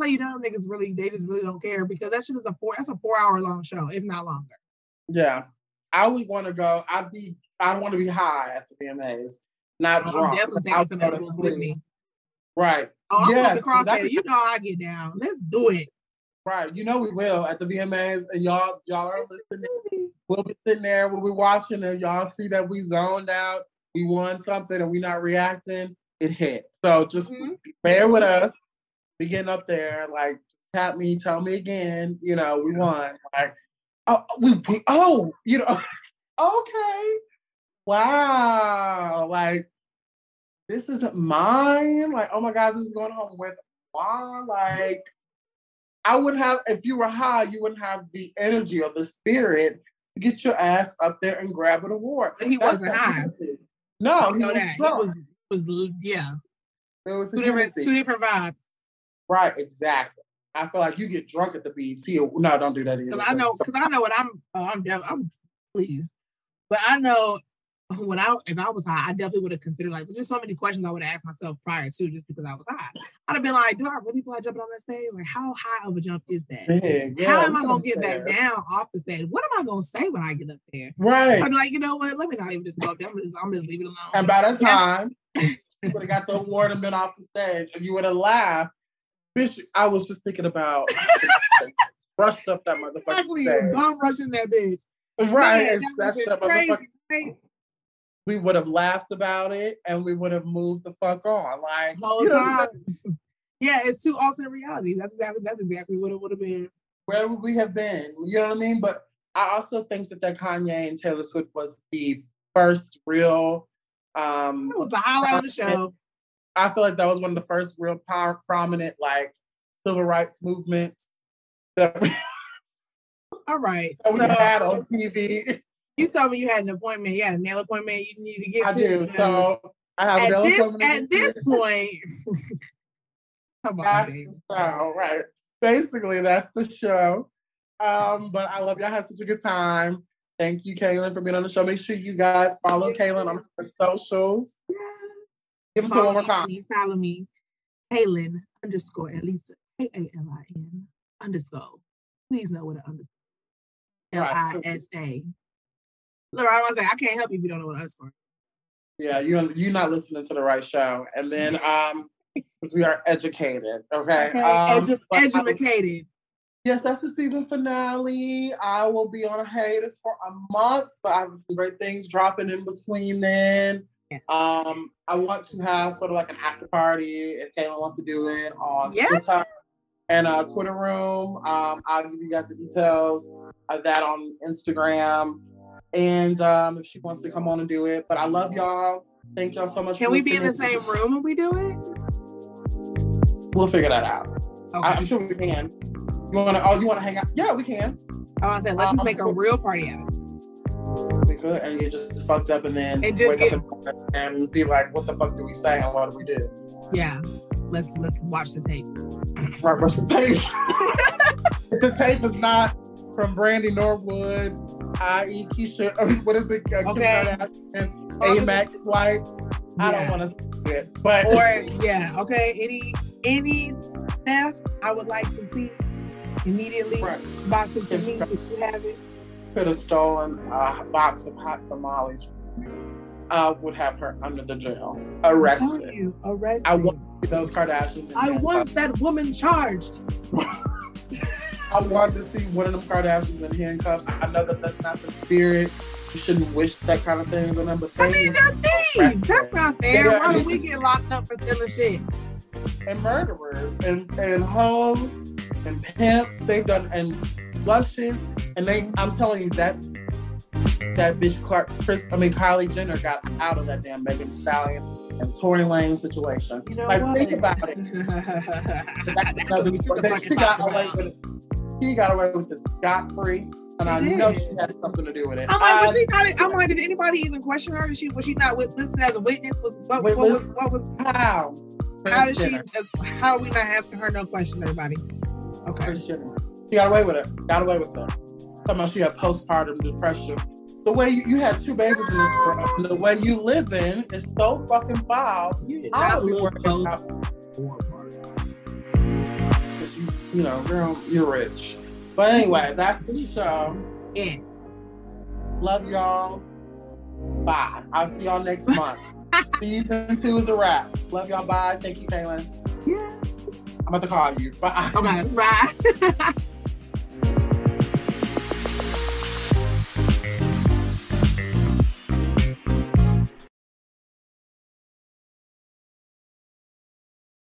How you know niggas really? They just really don't care because that shit is a four. That's a four hour long show, if not longer. Yeah, I would want to go. I'd be. I want to be high at the VMAs, not I'm drunk. definitely I'll taking some to edibles with me. Right. Oh, I'm Yes, across that-. You know I get down. Let's do it. Right. You know we will at the VMAs, and y'all y'all are listening. We'll be sitting there, we'll be watching, and y'all see that we zoned out, we won something, and we not reacting. It hit. So just Mhm. bear with us. We getting up there, like tap me, tell me again. You know we won. Like oh we, we oh you know [laughs] okay wow like this isn't mine. Like oh my god, this is going home with why like. I wouldn't have if you were high, you wouldn't have the energy or the spirit to get your ass up there and grab an award. But he That's wasn't high. No, he was. He was was yeah. it was Two different two different vibes. Right, exactly. I feel like you get drunk at the BET. or- No, don't do that either. Because I know, because I know what I'm. Oh, I'm def- I'm pleased, but I know when I if I was high, I definitely would have considered like there's so many questions I would have asked myself prior to just because I was high. I'd have been like, do I really feel like jumping on that stage? Like, how high of a jump is that? Big, how am I gonna get back down off the stage? What am I gonna say when I get up there? Right. I'm like, you know what? Let me not even just go up there. I'm just, I'm just leave it alone. And by that time, you would have got the award and been off the stage, and you would have laughed. Bitch, I was just thinking about [laughs] brushed up that motherfucking exactly, bum rushing that bitch. Right, that that been crazy, right? we would have laughed about it and we would have moved the fuck on. Like Whole you know time. Yeah, it's two alternate realities. That's exactly that's exactly what it would have been. where would we have been? You know what I mean? But I also think that that Kanye and Taylor Swift was the first real um It was the highlight of the show. I feel like that was one of the first real power, prominent like civil rights movements that we, [laughs] All right. that we So had on TV. you told me you had an appointment. You had a nail appointment you need to get I to. do. So I have at this appointment at this point. [laughs] Come on, That's Dave. the show, right? Basically, that's the show. Um, but I love y'all had such a good time. Thank you, Kalin, for being on the show. Make sure you guys follow Kalin on her socials. Give them one more Follow time. me, follow me. Kalin underscore Elisa. A A L I N underscore. Please know what an underscore. L I S A. Right. S A. I was like, I can't help you if you don't know what underscore. Yeah, you you're not listening to the right show. And then [laughs] um because we are educated, okay? Okay. Um, Edu- educated. yes, that's the season finale. I will be on a hiatus for a month, but I have some great things dropping in between then. Yes. Um, I want to have sort of like an after party if Kalin wants to do it on Yeah. Twitter and uh, Twitter room. Um, I'll give you guys the details of that on Instagram. And um, if she wants to come on and do it. But I love y'all. Thank y'all so much. Can we be in the same room when we do it? We'll figure that out. Okay. I, am sure we can. You wanna oh you wanna hang out? Yeah, we can. I want to say, let's just um, make a real party out of it. We could and get just fucked up and then And just wake get- up and, be like, what the fuck do we say and what do we do? Yeah. Let's let's watch the tape. Right, what's the tape? [laughs] the tape is not from Brandy Norwood, i.e. Keisha, I [laughs] mean, what is it? Uh, Okay. Kardashian, A-Max White. I don't want to see it. But Or yeah, okay. Any any theft I would like to see immediately. Right. Box it to me if you have it. Could have stolen a box of hot tamales. I would have her under the jail, arrested. you, arrested. I want those Kardashians. I want that woman charged. [laughs] I want to see one of them Kardashians in handcuffs. I know that that's not the spirit. You shouldn't wish that kind of things on them, but I mean, they're thieves. That's not fair. Why do we get locked up for stealing shit? And murderers and and hoes and pimps. They've done and blushes, and they. I'm telling you that that bitch Clark Chris. I mean Kylie Jenner got out of that damn Megan Stallion and Tory Lane situation. You know like what? think about it. [laughs] Another. That she got away with it. She got away with it scot free, and I know she had something to do with it. I'm like, was I- she not? I'm like, did anybody even question her? Did she was she not with, listed as a witness? Was what, what was what was how? How did she? How are we not asking her no question, everybody? Okay. She got away with it. Got away with it. About she had postpartum depression. The way you, you had two babies in this world, the way you live in is so fucking foul. You did not would be look worried close. about you, you know, girl, you're rich. But anyway, that's the show. Yeah. Love y'all. Bye. I'll see y'all next [laughs] month. Season two is a wrap. Love y'all. Bye. Thank you, Kalin. Yeah. I'm about to call you. Bye. Okay. Bye. [laughs]